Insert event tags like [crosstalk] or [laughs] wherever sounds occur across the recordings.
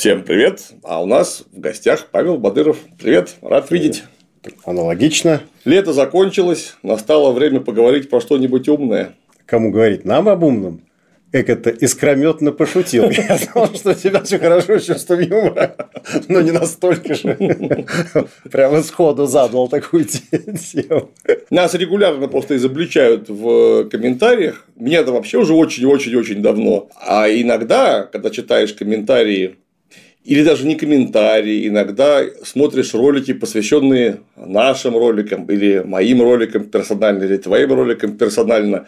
Всем привет! А у нас в гостях Павел Бадыров. Привет, рад привет. видеть. Аналогично. Лето закончилось, настало время поговорить про что-нибудь умное. Кому говорить? Нам об умном? Как это искрометно пошутил. [laughs] Я знал, что у тебя все хорошо с чувством юмора, но не настолько же. Прямо сходу задал такую тему. Нас регулярно просто изобличают в комментариях. Меня это вообще уже очень-очень-очень давно. А иногда, когда читаешь комментарии или даже не комментарии, иногда смотришь ролики, посвященные нашим роликам, или моим роликам персонально, или твоим роликам персонально.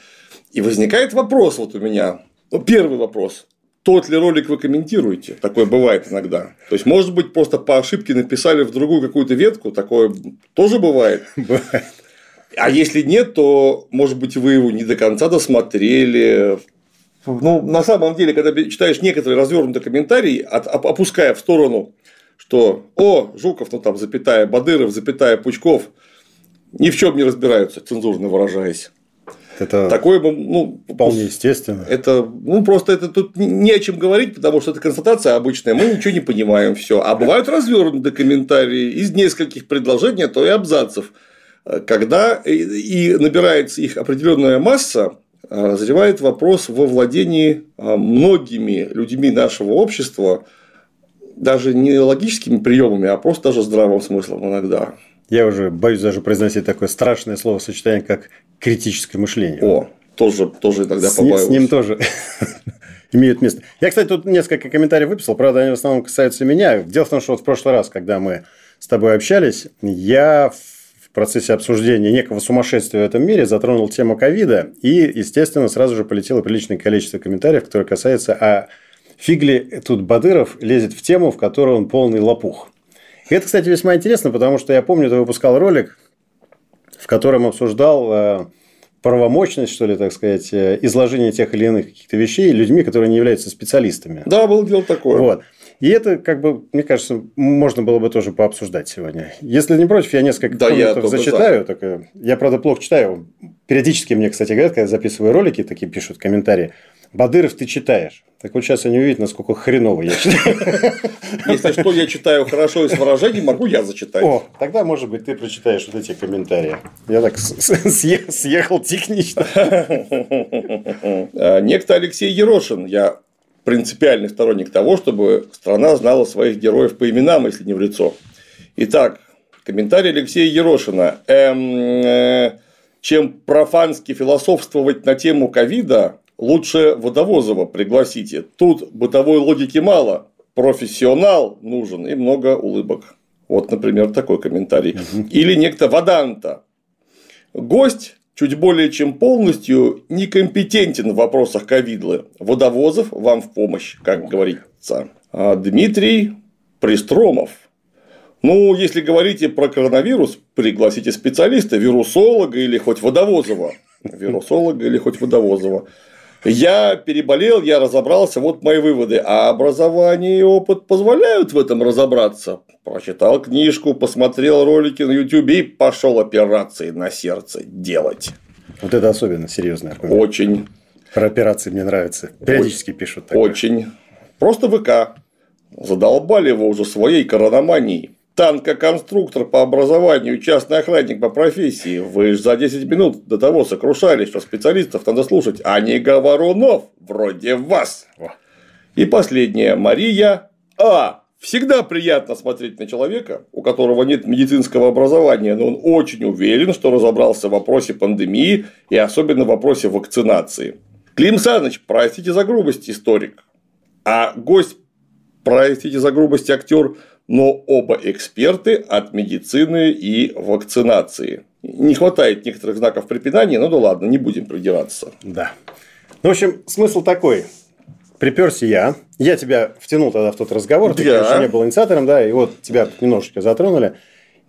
И возникает вопрос вот у меня, ну, первый вопрос. Тот ли ролик вы комментируете? Такое бывает иногда. То есть, может быть, просто по ошибке написали в другую какую-то ветку, такое тоже бывает. [laughs] Бывает. А если нет, то, может быть, вы его не до конца досмотрели. Ну, на самом деле, когда читаешь некоторые развернутые комментарии, опуская в сторону, что «О, Жуков, ну там, запятая, Бадыров, запятая, Пучков, ни в чем не разбираются, цензурно выражаясь. Это Такое, ну, вполне естественно. Это, ну, просто это тут не о чем говорить, потому что это констатация обычная, мы ничего не понимаем, все. А бывают развернутые комментарии из нескольких предложений, а то и абзацев, когда и набирается их определенная масса, назревает вопрос во владении а, многими людьми нашего общества даже не логическими приемами, а просто даже здравым смыслом иногда. Я уже боюсь даже произносить такое страшное словосочетание, как критическое мышление. О, тоже, тоже иногда с, побаиваюсь. С ним тоже [laughs] имеют место. Я, кстати, тут несколько комментариев выписал, правда, они в основном касаются меня. Дело в том, что вот в прошлый раз, когда мы с тобой общались, я в процессе обсуждения некого сумасшествия в этом мире затронул тему ковида, и, естественно, сразу же полетело приличное количество комментариев, которые касаются, а фигли тут Бадыров лезет в тему, в которой он полный лопух. И это, кстати, весьма интересно, потому что я помню, ты выпускал ролик, в котором обсуждал э, правомощность, что ли, так сказать, э, изложения тех или иных каких-то вещей людьми, которые не являются специалистами. Да, было дело такое. Вот. И это, как бы, мне кажется, можно было бы тоже пообсуждать сегодня. Если не против, я несколько да, комментов зачитаю. Так, я, правда, плохо читаю. Периодически мне, кстати, говорят, когда я записываю ролики, такие пишут комментарии. Бадыров, ты читаешь. Так вот сейчас они увидят, насколько хреново я читаю. Если что, я читаю хорошо и с выражением, могу я зачитать. О, тогда, может быть, ты прочитаешь вот эти комментарии. Я так съехал технично. [laughs] А, некто Алексей Ерошин. Я принципиальный сторонник того, чтобы страна знала своих героев по именам, если не в лицо. Итак, комментарий Алексея Ерошина. Эм, э, чем профански философствовать на тему ковида, Лучше Водовозова пригласите. Тут бытовой логики мало. Профессионал нужен и много улыбок. Вот, например, такой комментарий. Или некто Ваданта. Гость чуть более чем полностью некомпетентен в вопросах ковидлы. Водовозов вам в помощь, как говорится. А Дмитрий Пристромов. Ну, если говорите про коронавирус, пригласите специалиста, вирусолога или хоть водовозова. Вирусолога или хоть водовозова. Я переболел, я разобрался, вот мои выводы. А образование и опыт позволяют в этом разобраться. Прочитал книжку, посмотрел ролики на YouTube и пошел операции на сердце делать. Вот это особенно серьезный аргумент. Очень. Про операции мне нравится. Периодически Очень. пишут. Такое. Очень. Просто ВК. Задолбали его уже своей корономанией танкоконструктор по образованию, частный охранник по профессии. Вы же за 10 минут до того сокрушались, что специалистов надо слушать, а не говорунов вроде вас. И последнее. Мария А. Всегда приятно смотреть на человека, у которого нет медицинского образования, но он очень уверен, что разобрался в вопросе пандемии и особенно в вопросе вакцинации. Клим Саныч, простите за грубость, историк. А гость, простите за грубость, актер но оба эксперты от медицины и вакцинации. Не хватает некоторых знаков препинания, но ну да ладно, не будем придираться. Да. Ну, в общем, смысл такой. Приперся я. Я тебя втянул тогда в тот разговор. Да. Ты, конечно, не был инициатором, да, и вот тебя немножечко затронули.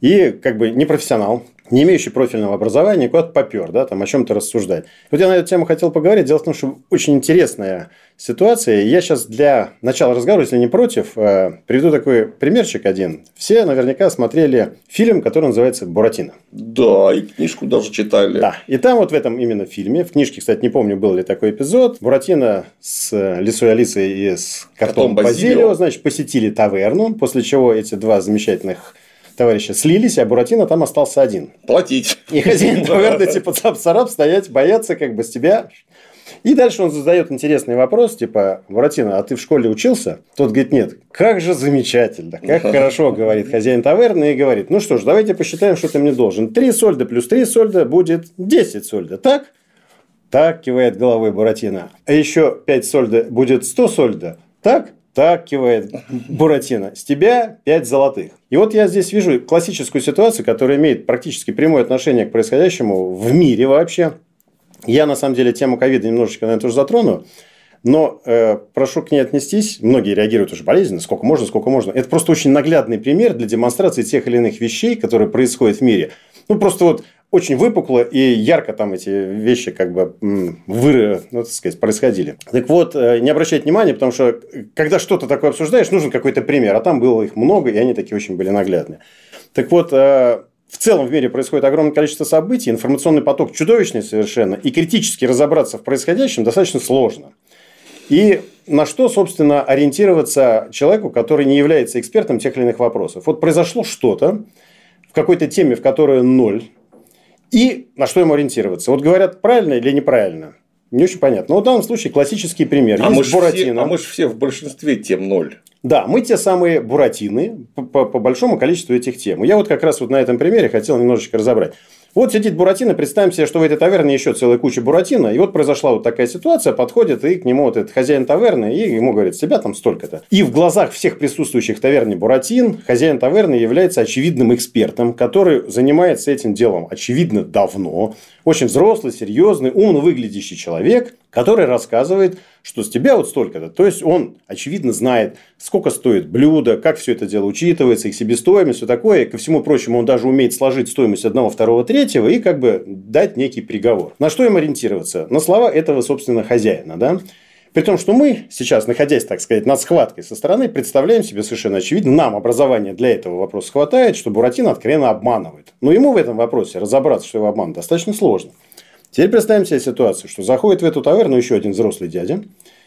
И как бы не профессионал, не имеющий профильного образования, куда-то попер, да, там о чем-то рассуждать. Вот я на эту тему хотел поговорить. Дело в том, что очень интересная ситуация. Я сейчас для начала разговора, если не против, э, приведу такой примерчик один. Все наверняка смотрели фильм, который называется «Буратино». Да, и книжку даже читали. Да, и там вот в этом именно фильме, в книжке, кстати, не помню, был ли такой эпизод, Буратино с Лисой Алисой и с Котом Базилио, Базилио, значит, посетили таверну, после чего эти два замечательных товарища слились, а Буратино там остался один. Платить. И хозяин [laughs] таверны типа цап-царап стоять, бояться как бы с тебя. И дальше он задает интересный вопрос, типа, Буратино, а ты в школе учился? Тот говорит, нет. Как же замечательно, как [laughs] хорошо, говорит хозяин таверны, и говорит, ну что ж, давайте посчитаем, что ты мне должен. Три сольда плюс три сольда будет 10 сольда, так? Так, кивает головой Буратино. А еще 5 сольда будет 100 сольда, так? Так, кивает Буратино. С тебя 5 золотых. И вот я здесь вижу классическую ситуацию, которая имеет практически прямое отношение к происходящему в мире вообще. Я, на самом деле, тему ковида немножечко, наверное, тоже затрону. Но э, прошу к ней отнестись. Многие реагируют уже болезненно, сколько можно, сколько можно. Это просто очень наглядный пример для демонстрации тех или иных вещей, которые происходят в мире. Ну, просто вот очень выпукло и ярко там эти вещи как бы выры, ну, так сказать, происходили. Так вот, э, не обращать внимания, потому что э, когда что-то такое обсуждаешь, нужен какой-то пример, а там было их много, и они такие очень были наглядные. Так вот, э, в целом в мире происходит огромное количество событий, информационный поток чудовищный совершенно, и критически разобраться в происходящем достаточно сложно. И на что, собственно, ориентироваться человеку, который не является экспертом тех или иных вопросов. Вот произошло что-то в какой-то теме, в которой ноль, и на что ему ориентироваться. Вот говорят, правильно или неправильно. Не очень понятно. Но в данном случае классический пример. А, мы, Буратино. Все, а мы же все в большинстве тем ноль. Да, мы те самые буратины по, по, по большому количеству этих тем. Я вот как раз вот на этом примере хотел немножечко разобрать. Вот сидит Буратино, представим себе, что в этой таверне еще целая куча Буратино, и вот произошла вот такая ситуация, подходит и к нему вот этот хозяин таверны, и ему говорит, себя там столько-то. И в глазах всех присутствующих в таверне Буратин, хозяин таверны является очевидным экспертом, который занимается этим делом очевидно давно, очень взрослый, серьезный, умно выглядящий человек, который рассказывает, что с тебя вот столько-то. То есть, он, очевидно, знает, сколько стоит блюдо, как все это дело учитывается, их себестоимость, все такое. И, ко всему прочему, он даже умеет сложить стоимость одного, второго, третьего и как бы дать некий приговор. На что им ориентироваться? На слова этого, собственно, хозяина. Да? При том, что мы сейчас, находясь, так сказать, над схваткой со стороны, представляем себе совершенно очевидно, нам образования для этого вопроса хватает, что Буратино откровенно обманывает. Но ему в этом вопросе разобраться, что его обман, достаточно сложно. Теперь представим себе ситуацию, что заходит в эту таверну еще один взрослый дядя,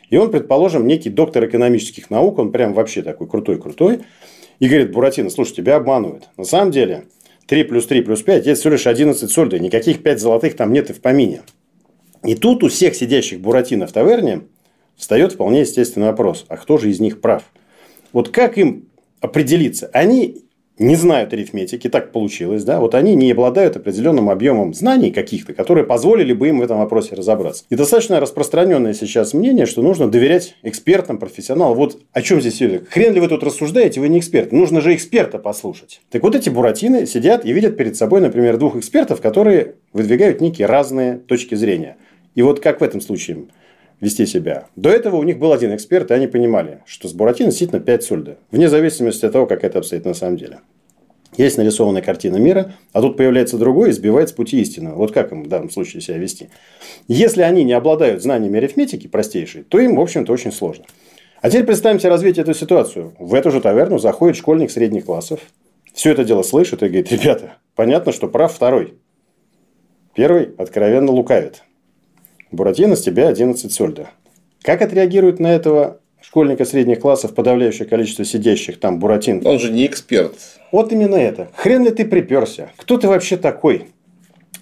и он, предположим, некий доктор экономических наук, он прям вообще такой крутой-крутой, и говорит, Буратино, слушай, тебя обманывают. На самом деле, 3 плюс 3 плюс 5 – это всего лишь 11 сольдов, никаких 5 золотых там нет и в помине. И тут у всех сидящих Буратино в таверне встает вполне естественный вопрос, а кто же из них прав? Вот как им определиться? Они не знают арифметики, так получилось, да, вот они не обладают определенным объемом знаний каких-то, которые позволили бы им в этом вопросе разобраться. И достаточно распространенное сейчас мнение, что нужно доверять экспертам, профессионалам. Вот о чем здесь все Хрен ли вы тут рассуждаете, вы не эксперт. Нужно же эксперта послушать. Так вот эти буратины сидят и видят перед собой, например, двух экспертов, которые выдвигают некие разные точки зрения. И вот как в этом случае вести себя. До этого у них был один эксперт, и они понимали, что с Буратино действительно 5 сольда. Вне зависимости от того, как это обстоит на самом деле. Есть нарисованная картина мира, а тут появляется другой и сбивает с пути истину. Вот как им в данном случае себя вести? Если они не обладают знаниями арифметики простейшей, то им, в общем-то, очень сложно. А теперь представим себе развить эту ситуацию. В эту же таверну заходит школьник средних классов, все это дело слышит и говорит, ребята, понятно, что прав второй. Первый откровенно лукавит. Буратино с тебя 11 сольда. Как отреагирует на этого школьника средних классов подавляющее количество сидящих там Буратин? Он же не эксперт. Вот именно это. Хрен ли ты приперся? Кто ты вообще такой?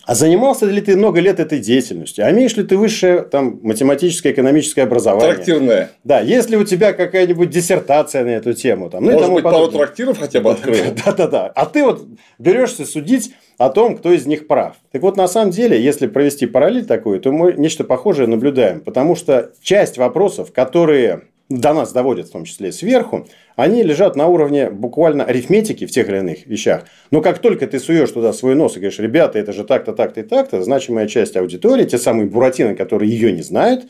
А занимался ли ты много лет этой деятельностью? А имеешь ли ты высшее там, математическое, экономическое образование? Трактирное. Да, есть ли у тебя какая-нибудь диссертация на эту тему? Там, ну, Может быть, подобное. пару трактиров хотя бы открыл? [laughs] Да-да-да. А ты вот берешься судить о том, кто из них прав. Так вот, на самом деле, если провести параллель такую, то мы нечто похожее наблюдаем. Потому что часть вопросов, которые до нас доводят, в том числе сверху, они лежат на уровне буквально арифметики в тех или иных вещах. Но как только ты суешь туда свой нос и говоришь, ребята, это же так-то, так-то и так-то, значимая часть аудитории, те самые буратины, которые ее не знают,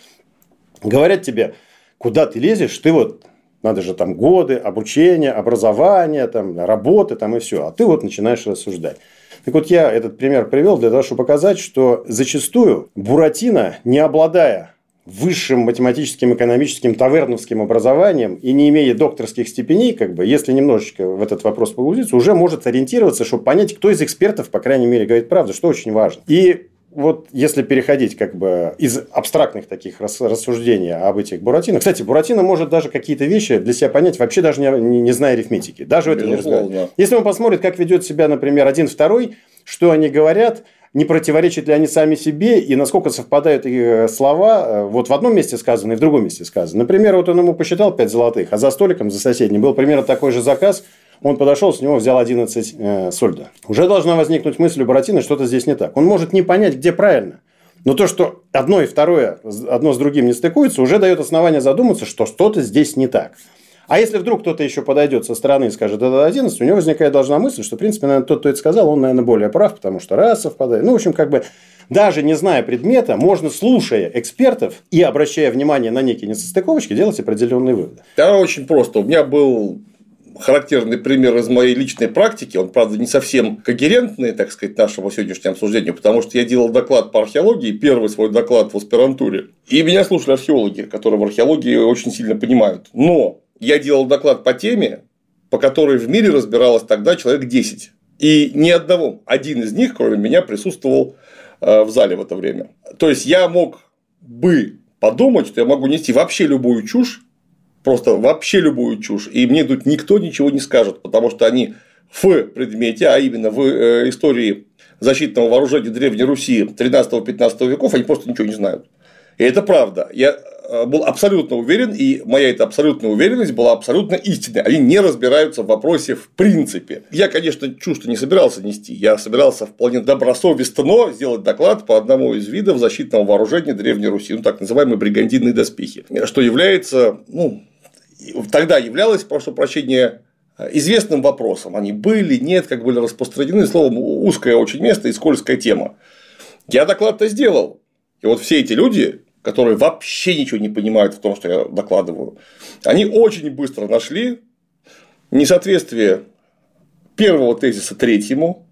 говорят тебе, куда ты лезешь, ты вот надо же там годы, обучение, образование, там, работы там и все. А ты вот начинаешь рассуждать. Так вот, я этот пример привел для того, чтобы показать, что зачастую Буратино, не обладая высшим математическим, экономическим, таверновским образованием и не имея докторских степеней, как бы, если немножечко в этот вопрос погрузиться, уже может ориентироваться, чтобы понять, кто из экспертов, по крайней мере, говорит правду, что очень важно. И вот если переходить как бы из абстрактных таких рассуждений об этих Буратино. Кстати, Буратино может даже какие-то вещи для себя понять, вообще даже не, не, не зная арифметики. Даже это не разбирает. Если он посмотрит, как ведет себя, например, один, второй, что они говорят, не противоречат ли они сами себе и насколько совпадают их э, слова э, вот в одном месте сказано и в другом месте сказано. Например, вот он ему посчитал 5 золотых, а за столиком, за соседним был примерно такой же заказ – он подошел, с него взял 11 э, сольда. Уже должна возникнуть мысль у Буратино, что-то здесь не так. Он может не понять, где правильно. Но то, что одно и второе, одно с другим не стыкуется, уже дает основание задуматься, что что-то здесь не так. А если вдруг кто-то еще подойдет со стороны и скажет, это 11, у него возникает должна мысль, что, в принципе, наверное, тот, кто это сказал, он, наверное, более прав, потому что раз совпадает. Ну, в общем, как бы даже не зная предмета, можно, слушая экспертов и обращая внимание на некие несостыковочки, делать определенные выводы. Да, очень просто. У меня был характерный пример из моей личной практики. Он, правда, не совсем когерентный, так сказать, нашему сегодняшнему обсуждению, потому что я делал доклад по археологии, первый свой доклад в аспирантуре. И меня слушали археологи, которые в археологии очень сильно понимают. Но я делал доклад по теме, по которой в мире разбиралось тогда человек 10. И ни одного, один из них, кроме меня, присутствовал э, в зале в это время. То есть я мог бы подумать, что я могу нести вообще любую чушь, просто вообще любую чушь, и мне тут никто ничего не скажет, потому что они в предмете, а именно в э, истории защитного вооружения Древней Руси 13-15 веков, они просто ничего не знают. И это правда. Я был абсолютно уверен, и моя эта абсолютная уверенность была абсолютно истинной. Они не разбираются в вопросе в принципе. Я, конечно, чувство не собирался нести. Я собирался вполне добросовестно сделать доклад по одному из видов защитного вооружения Древней Руси, ну, так называемые бригандинные доспехи, что является, ну, тогда являлось, прошу прощения, известным вопросом. Они были, нет, как были распространены. Словом, узкое очень место и скользкая тема. Я доклад-то сделал. И вот все эти люди, которые вообще ничего не понимают в том, что я докладываю, они очень быстро нашли несоответствие первого тезиса третьему,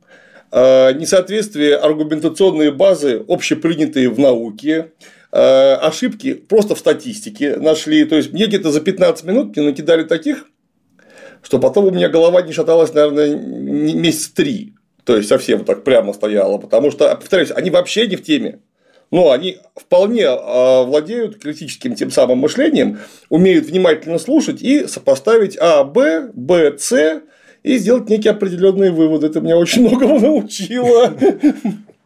а, несоответствие аргументационной базы, общепринятые в науке, Э, ошибки просто в статистике нашли. То есть мне где-то за 15 минут мне накидали таких, что потом у меня голова не шаталась, наверное, месяц три. То есть совсем так прямо стояла. Потому что, повторюсь, они вообще не в теме. Но они вполне а, владеют критическим тем самым мышлением, умеют внимательно слушать и сопоставить А, Б, Б, С и сделать некие определенные выводы. Это меня очень [laughs] многому научило.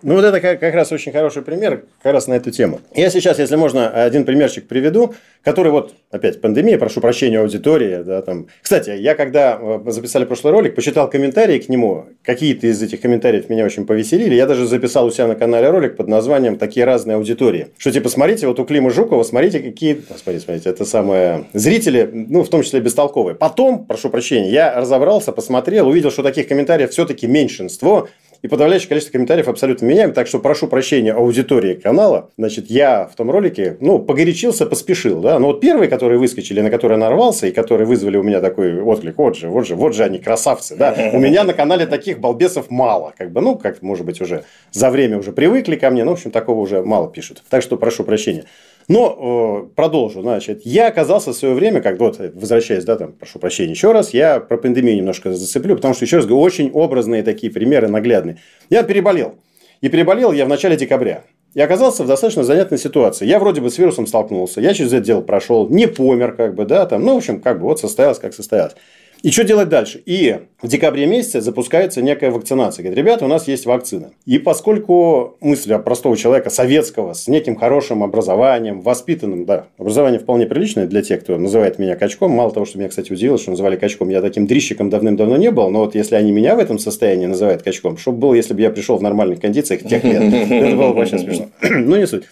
Ну, вот это как, раз очень хороший пример как раз на эту тему. Я сейчас, если можно, один примерчик приведу, который вот, опять, пандемия, прошу прощения аудитории. Да, там. Кстати, я когда э, записали прошлый ролик, почитал комментарии к нему, какие-то из этих комментариев меня очень повеселили. Я даже записал у себя на канале ролик под названием «Такие разные аудитории». Что типа, смотрите, вот у Клима Жукова, смотрите, какие... Смотрите, смотрите, это самое... Зрители, ну, в том числе бестолковые. Потом, прошу прощения, я разобрался, посмотрел, увидел, что таких комментариев все-таки меньшинство, и подавляющее количество комментариев абсолютно меняем. Так что прошу прощения аудитории канала. Значит, я в том ролике, ну, погорячился, поспешил, да. Но вот первые, которые выскочили, на которые нарвался, и которые вызвали у меня такой отклик, вот же, вот же, вот же они красавцы, да. У меня на канале таких балбесов мало. Как бы, ну, как, может быть, уже за время уже привыкли ко мне. Ну, в общем, такого уже мало пишут. Так что прошу прощения. Но э, продолжу. Значит, я оказался в свое время, как вот, возвращаясь, да, там, прошу прощения еще раз, я про пандемию немножко зацеплю, потому что, еще раз говорю, очень образные такие примеры, наглядные. Я переболел. И переболел я в начале декабря. И оказался в достаточно занятной ситуации. Я вроде бы с вирусом столкнулся, я через это дело прошел, не помер, как бы, да, там, ну, в общем, как бы вот состоялось, как состоялось. И что делать дальше? И в декабре месяце запускается некая вакцинация. Говорит, ребята, у нас есть вакцина. И поскольку мысль простого человека, советского, с неким хорошим образованием, воспитанным, да, образование вполне приличное для тех, кто называет меня качком. Мало того, что меня, кстати, удивило, что называли качком, я таким дрищиком давным-давно не был. Но вот если они меня в этом состоянии называют качком, что было, если бы я пришел в нормальных кондициях тех лет? Это было бы вообще смешно. [clears throat] Ну, не суть.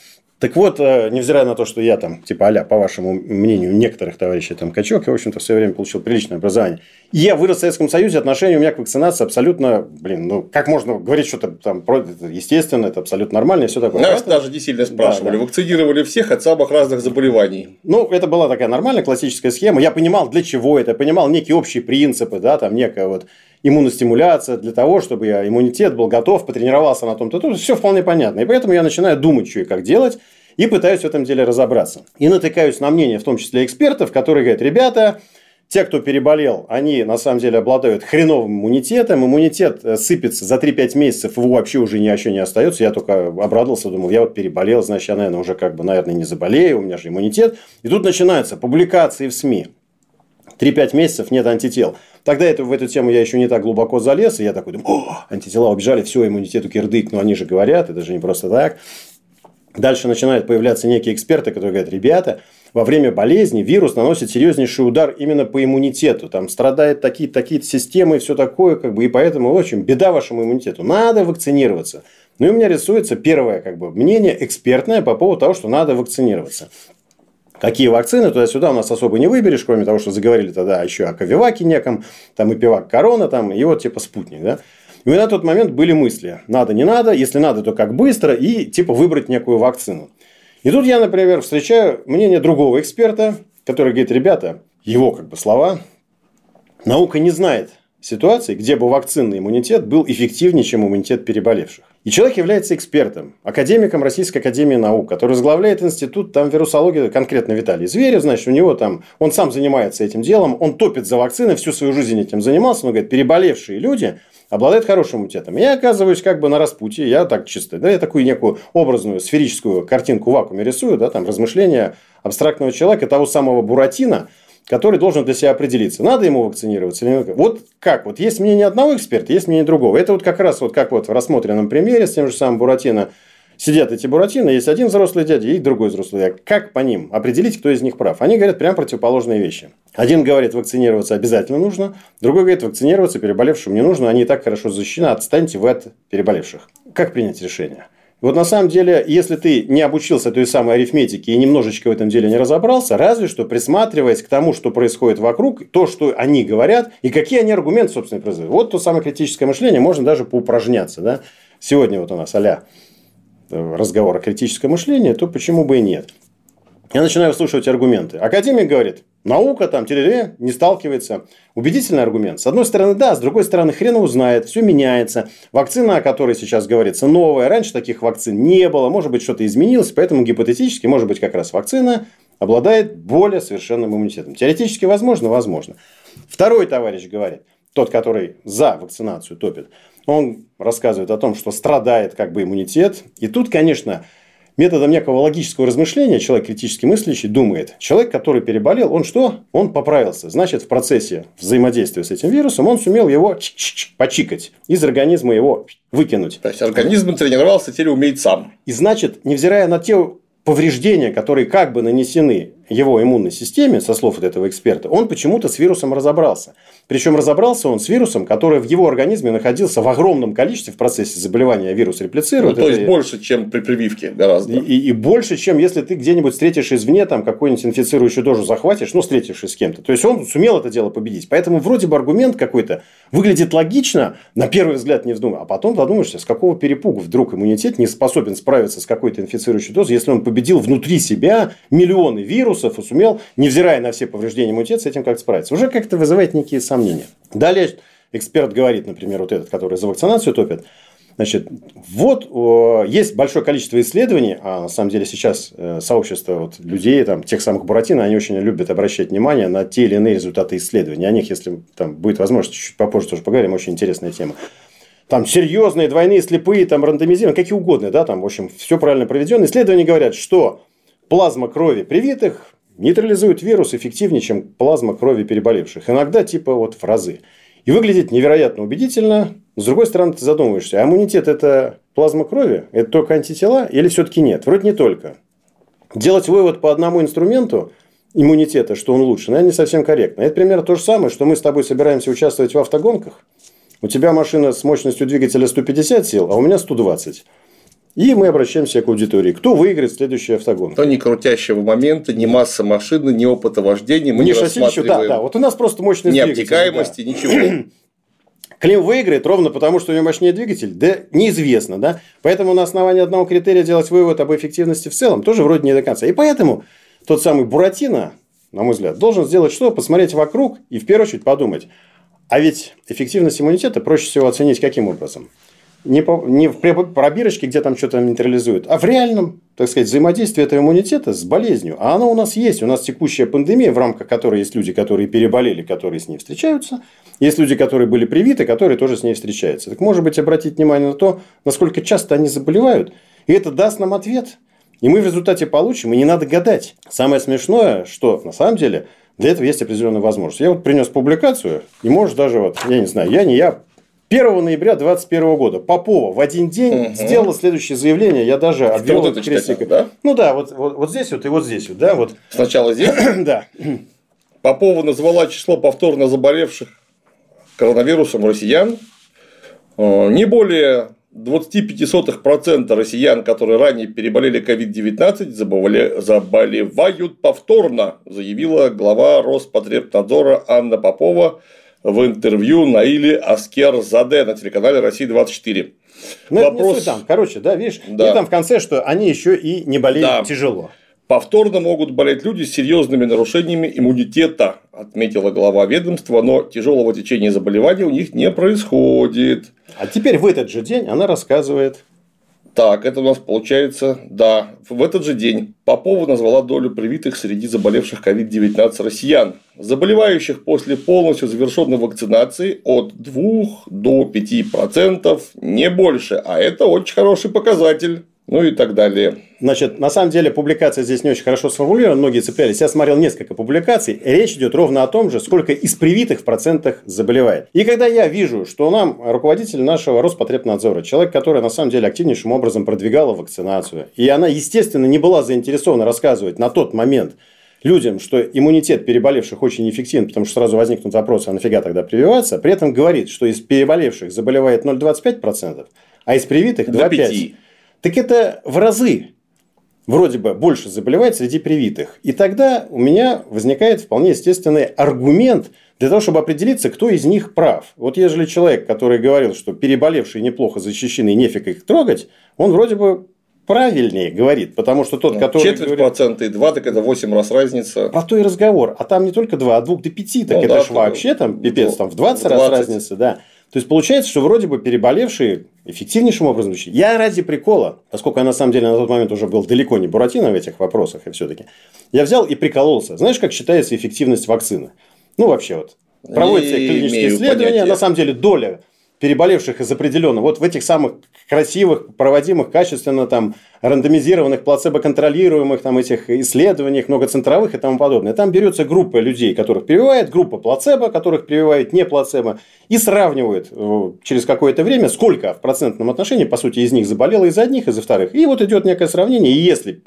Так вот, э, невзирая на то, что я там, типа, аля, по вашему мнению, некоторых товарищей там качок, я, в общем-то, в свое время получил приличное образование. И я вырос в Советском Союзе, отношение у меня к вакцинации абсолютно, блин, ну, как можно говорить что-то там, это естественно, это абсолютно нормально и все такое. Нас даже не сильно спрашивали, да, да. вакцинировали всех от самых разных заболеваний. Ну, это была такая нормальная классическая схема. Я понимал, для чего это, я понимал некие общие принципы, да, там некая вот иммуностимуляция для того, чтобы я иммунитет был готов, потренировался на том-то, то все вполне понятно. И поэтому я начинаю думать, что и как делать, и пытаюсь в этом деле разобраться. И натыкаюсь на мнение, в том числе экспертов, которые говорят, ребята, те, кто переболел, они на самом деле обладают хреновым иммунитетом. Иммунитет э, сыпется за 3-5 месяцев, его вообще уже ни о чем не остается. Я только обрадовался, думал, я вот переболел, значит, я, наверное, уже как бы, наверное, не заболею, у меня же иммунитет. И тут начинаются публикации в СМИ. 3-5 месяцев нет антител. Тогда это, в эту тему я еще не так глубоко залез, и я такой думаю, о, антитела убежали, все, иммунитету кирдык, но они же говорят, это же не просто так. Дальше начинают появляться некие эксперты, которые говорят, ребята, во время болезни вирус наносит серьезнейший удар именно по иммунитету. Там страдают такие такие системы и все такое, как бы, и поэтому, в общем, беда вашему иммунитету. Надо вакцинироваться. Ну и у меня рисуется первое как бы, мнение экспертное по поводу того, что надо вакцинироваться. Какие вакцины туда-сюда у нас особо не выберешь, кроме того, что заговорили тогда еще о Ковиваке неком, там и Пивак Корона, там, и вот типа спутник, да. И на тот момент были мысли, надо, не надо, если надо, то как быстро, и типа выбрать некую вакцину. И тут я, например, встречаю мнение другого эксперта, который говорит, ребята, его как бы слова, наука не знает ситуации, где бы вакцинный иммунитет был эффективнее, чем иммунитет переболевших. И человек является экспертом, академиком Российской Академии Наук, который возглавляет институт там, вирусологии, конкретно Виталий Зверев, значит, у него там, он сам занимается этим делом, он топит за вакцины, всю свою жизнь этим занимался, он говорит, переболевшие люди обладают хорошим иммунитетом. Я оказываюсь как бы на распутье, я так чисто, да, я такую некую образную сферическую картинку в вакууме рисую, да, там размышления абстрактного человека, того самого Буратино, который должен для себя определиться, надо ему вакцинироваться или нет. Вот как? Вот есть мнение одного эксперта, есть мнение другого. Это вот как раз вот как вот в рассмотренном примере с тем же самым Буратино сидят эти Буратино, есть один взрослый дядя и другой взрослый дядя. Как по ним определить, кто из них прав? Они говорят прям противоположные вещи. Один говорит, вакцинироваться обязательно нужно, другой говорит, вакцинироваться переболевшим не нужно, они и так хорошо защищены, отстаньте вы от переболевших. Как принять решение? Вот на самом деле, если ты не обучился той самой арифметике и немножечко в этом деле не разобрался, разве что присматриваясь к тому, что происходит вокруг, то, что они говорят, и какие они аргументы, собственно, производят. Вот то самое критическое мышление, можно даже поупражняться. Да? Сегодня вот у нас а разговор о критическом мышлении, то почему бы и нет? Я начинаю выслушивать аргументы. Академик говорит, наука там, теле не сталкивается. Убедительный аргумент. С одной стороны, да, с другой стороны, хрен узнает, все меняется. Вакцина, о которой сейчас говорится, новая. Раньше таких вакцин не было, может быть, что-то изменилось, поэтому гипотетически, может быть, как раз вакцина обладает более совершенным иммунитетом. Теоретически возможно, возможно. Второй товарищ говорит, тот, который за вакцинацию топит, он рассказывает о том, что страдает как бы иммунитет. И тут, конечно, методом некого логического размышления человек критически мыслящий думает, человек, который переболел, он что? Он поправился. Значит, в процессе взаимодействия с этим вирусом он сумел его почикать, из организма его выкинуть. То есть, организм тренировался, теперь умеет сам. И значит, невзирая на те повреждения, которые как бы нанесены его иммунной системе, со слов вот этого эксперта, он почему-то с вирусом разобрался. Причем разобрался он с вирусом, который в его организме находился в огромном количестве в процессе заболевания вирус реплицирует. Ну, то есть это... больше, чем при прививке гораздо. И, и, и больше, чем если ты где-нибудь встретишь извне, там какую-нибудь инфицирующую дозу захватишь, ну, встретившись с кем-то. То есть он сумел это дело победить. Поэтому вроде бы аргумент какой-то выглядит логично, на первый взгляд не вздумай, а потом задумаешься, с какого перепугу вдруг иммунитет не способен справиться с какой-то инфицирующей дозой, если он победил внутри себя миллионы вирусов и сумел, невзирая на все повреждения иммунитета, с этим как справиться. Уже как-то вызывает некие сомнения. Далее эксперт говорит, например, вот этот, который за вакцинацию топит, Значит, вот есть большое количество исследований, а на самом деле сейчас э, сообщество вот людей, там, тех самых Буратино, они очень любят обращать внимание на те или иные результаты исследований. О них, если там будет возможность, чуть попозже тоже поговорим, очень интересная тема. Там серьезные, двойные, слепые, там рандомизированные, какие угодно, да, там, в общем, все правильно проведено. Исследования говорят, что плазма крови привитых нейтрализует вирус эффективнее, чем плазма крови переболевших. Иногда типа вот в разы. И выглядит невероятно убедительно. С другой стороны, ты задумываешься, а иммунитет – это плазма крови? Это только антитела или все-таки нет? Вроде не только. Делать вывод по одному инструменту иммунитета, что он лучше, наверное, не совсем корректно. Это примерно то же самое, что мы с тобой собираемся участвовать в автогонках. У тебя машина с мощностью двигателя 150 сил, а у меня 120. И мы обращаемся к аудитории. Кто выиграет следующий автогон? То ни крутящего момента, ни масса машины, ни опыта вождения. Мы не, не рассматриваем. Да, да. Вот у нас просто мощный ни двигатель. обтекаемости, да. ничего. [clears throat] Клим выиграет ровно потому, что у него мощнее двигатель? Да неизвестно, да? Поэтому на основании одного критерия делать вывод об эффективности в целом тоже вроде не до конца. И поэтому тот самый Буратино, на мой взгляд, должен сделать что? Посмотреть вокруг и в первую очередь подумать, А ведь эффективность иммунитета проще всего оценить каким образом? Не, по, не в пробирочке, где там что-то нейтрализуют, а в реальном, так сказать, взаимодействии этого иммунитета с болезнью. А оно у нас есть. У нас текущая пандемия, в рамках которой есть люди, которые переболели, которые с ней встречаются. Есть люди, которые были привиты, которые тоже с ней встречаются. Так, может быть, обратить внимание на то, насколько часто они заболевают. И это даст нам ответ. И мы в результате получим, и не надо гадать. Самое смешное, что на самом деле для этого есть определенная возможность. Я вот принес публикацию, и можешь даже вот, я не знаю, я не я, 1 ноября 2021 года Попова в один день угу. сделала следующее заявление. Я даже обвел вот это крестиком. Да? Ну да, вот, вот, вот здесь вот и вот здесь вот. Да, вот. Сначала здесь? [clears throat] да. Попова назвала число повторно заболевших коронавирусом россиян э, не более 25% россиян, которые ранее переболели COVID-19, заболевают повторно, заявила глава Роспотребнадзора Анна Попова в интервью Наиле Аскер Заде на телеканале Россия-24. Ну, Вопрос... это не там. Короче, да, видишь, да. и там в конце, что они еще и не болеют да. тяжело. Повторно могут болеть люди с серьезными нарушениями иммунитета, отметила глава ведомства, но тяжелого течения заболевания у них не происходит. А теперь в этот же день она рассказывает. Так, это у нас получается, да, в этот же день Попова назвала долю привитых среди заболевших COVID-19 россиян, заболевающих после полностью завершенной вакцинации от 2 до 5%, не больше, а это очень хороший показатель ну и так далее. Значит, на самом деле публикация здесь не очень хорошо сформулирована, многие цеплялись. Я смотрел несколько публикаций, речь идет ровно о том же, сколько из привитых в процентах заболевает. И когда я вижу, что нам руководитель нашего Роспотребнадзора, человек, который на самом деле активнейшим образом продвигала вакцинацию, и она, естественно, не была заинтересована рассказывать на тот момент людям, что иммунитет переболевших очень эффективен, потому что сразу возникнут вопросы, а нафига тогда прививаться, при этом говорит, что из переболевших заболевает 0,25%, а из привитых 2,5%. Так это в разы вроде бы больше заболевает среди привитых. И тогда у меня возникает вполне естественный аргумент для того, чтобы определиться, кто из них прав. Вот ежели человек, который говорил, что переболевшие неплохо защищены и нефиг их трогать, он вроде бы правильнее говорит, потому что тот, ну, который... Четверть говорит, процента и два, так это 8 раз разница. Про то и разговор. А там не только два, а двух до пяти, так ну, это да, ж вообще там пипец, там в 20, 20 раз разница, да. То есть получается, что вроде бы переболевшие эффективнейшим образом защищены. Я ради прикола, поскольку я на самом деле на тот момент уже был далеко не Буратино в этих вопросах и все-таки, я взял и прикололся. Знаешь, как считается эффективность вакцины? Ну, вообще вот. Проводятся клинические исследования, понятия. на самом деле доля переболевших из определенного, вот в этих самых красивых, проводимых качественно там рандомизированных, плацебо-контролируемых там этих исследованиях, многоцентровых и тому подобное. Там берется группа людей, которых прививает, группа плацебо, которых прививает не плацебо, и сравнивают э, через какое-то время, сколько в процентном отношении, по сути, из них заболело из одних, из вторых. И вот идет некое сравнение, и если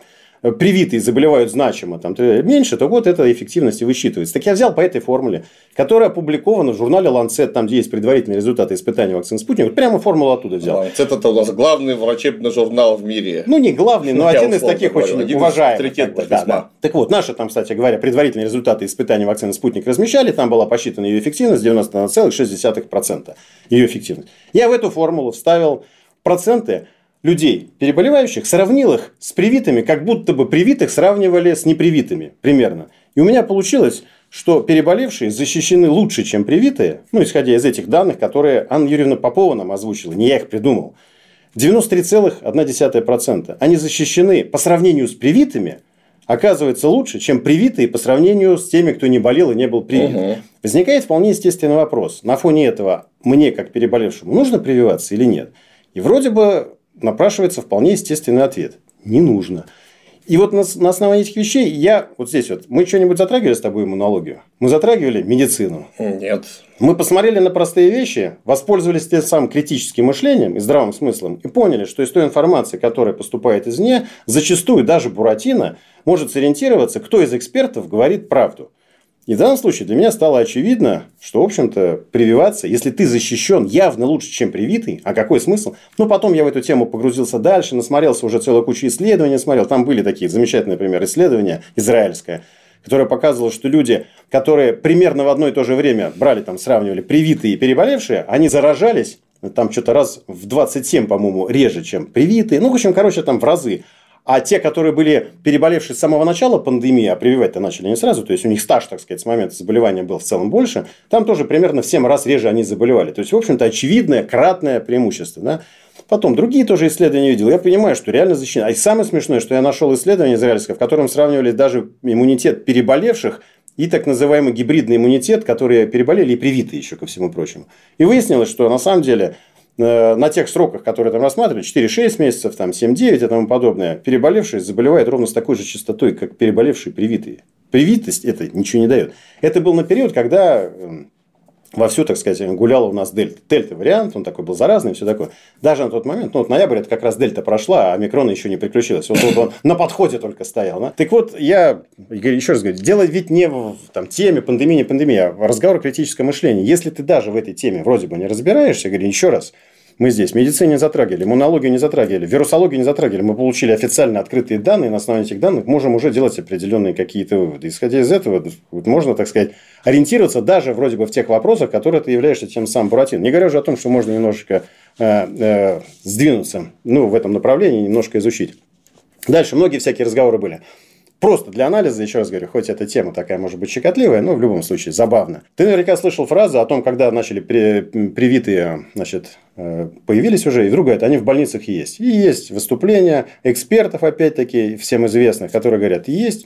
привитые заболевают значимо, там, меньше, то вот эта эффективность и высчитывается. Так я взял по этой формуле, которая опубликована в журнале Lancet, там, где есть предварительные результаты испытаний вакцин «Спутник». Вот прямо формулу оттуда взял. Lancet – это у нас главный врачебный журнал в мире. Ну, не главный, но один из таких очень один уважаемых. да, да. Так вот, наши там, кстати говоря, предварительные результаты испытаний вакцины «Спутник» размещали, там была посчитана ее эффективность 91,6%. Ее эффективность. Я в эту формулу вставил проценты людей, переболевающих, сравнил их с привитыми, как будто бы привитых сравнивали с непривитыми примерно. И у меня получилось, что переболевшие защищены лучше, чем привитые, ну, исходя из этих данных, которые Анна Юрьевна Попова нам озвучила, не я их придумал. 93,1%. Они защищены по сравнению с привитыми, оказывается лучше, чем привитые по сравнению с теми, кто не болел и не был привит. Угу. Возникает вполне естественный вопрос. На фоне этого мне, как переболевшему, нужно прививаться или нет? И вроде бы напрашивается вполне естественный ответ. Не нужно. И вот на, на основании этих вещей я вот здесь вот мы что-нибудь затрагивали с тобой иммунологию? Мы затрагивали медицину? Нет. Мы посмотрели на простые вещи, воспользовались тем самым критическим мышлением и здравым смыслом и поняли, что из той информации, которая поступает извне, зачастую даже Буратино может сориентироваться, кто из экспертов говорит правду. И в данном случае для меня стало очевидно, что, в общем-то, прививаться, если ты защищен явно лучше, чем привитый, а какой смысл? Ну, потом я в эту тему погрузился дальше, насмотрелся уже целую кучу исследований, смотрел. Там были такие замечательные, например, исследования израильское, которое показывало, что люди, которые примерно в одно и то же время брали, там, сравнивали привитые и переболевшие, они заражались там что-то раз в 27, по-моему, реже, чем привитые. Ну, в общем, короче, там в разы. А те, которые были переболевшие с самого начала пандемии, а прививать-то начали не сразу, то есть у них стаж, так сказать, с момента заболевания был в целом больше, там тоже примерно в 7 раз реже они заболевали. То есть, в общем-то, очевидное кратное преимущество. Да? Потом другие тоже исследования видел. Я понимаю, что реально защищено. А самое смешное, что я нашел исследование израильское, в котором сравнивали даже иммунитет переболевших и так называемый гибридный иммунитет, которые переболели и привиты еще ко всему прочему. И выяснилось, что на самом деле на тех сроках, которые там рассматривали, 4-6 месяцев, там 7-9 и тому подобное, переболевшие заболевают ровно с такой же частотой, как переболевшие привитые. Привитость это ничего не дает. Это был на период, когда эм, вовсю, так сказать, гуляла у нас дельта. Дельта вариант, он такой был заразный, все такое. Даже на тот момент, ну вот ноябрь, это как раз дельта прошла, а микрона еще не приключилась. Вот, вот он на подходе только стоял. Да? Так вот, я еще раз говорю, дело ведь не в там, теме пандемии, не пандемия, а разговор о критическом мышлении. Если ты даже в этой теме вроде бы не разбираешься, говорю еще раз, мы здесь медицину не затрагивали, иммунологию не затрагивали, вирусологию не затрагивали. Мы получили официально открытые данные, на основании этих данных можем уже делать определенные какие-то выводы. Исходя из этого, можно, так сказать, ориентироваться даже вроде бы в тех вопросах, которые ты являешься тем самым Буратино. Не говоря уже о том, что можно немножечко э, э, сдвинуться ну, в этом направлении, немножко изучить. Дальше многие всякие разговоры были. Просто для анализа, еще раз говорю, хоть эта тема такая может быть щекотливая, но в любом случае забавно. Ты наверняка слышал фразу о том, когда начали при, привитые, значит, э, появились уже, и вдруг говорят, они в больницах есть. И есть выступления экспертов, опять-таки, всем известных, которые говорят, есть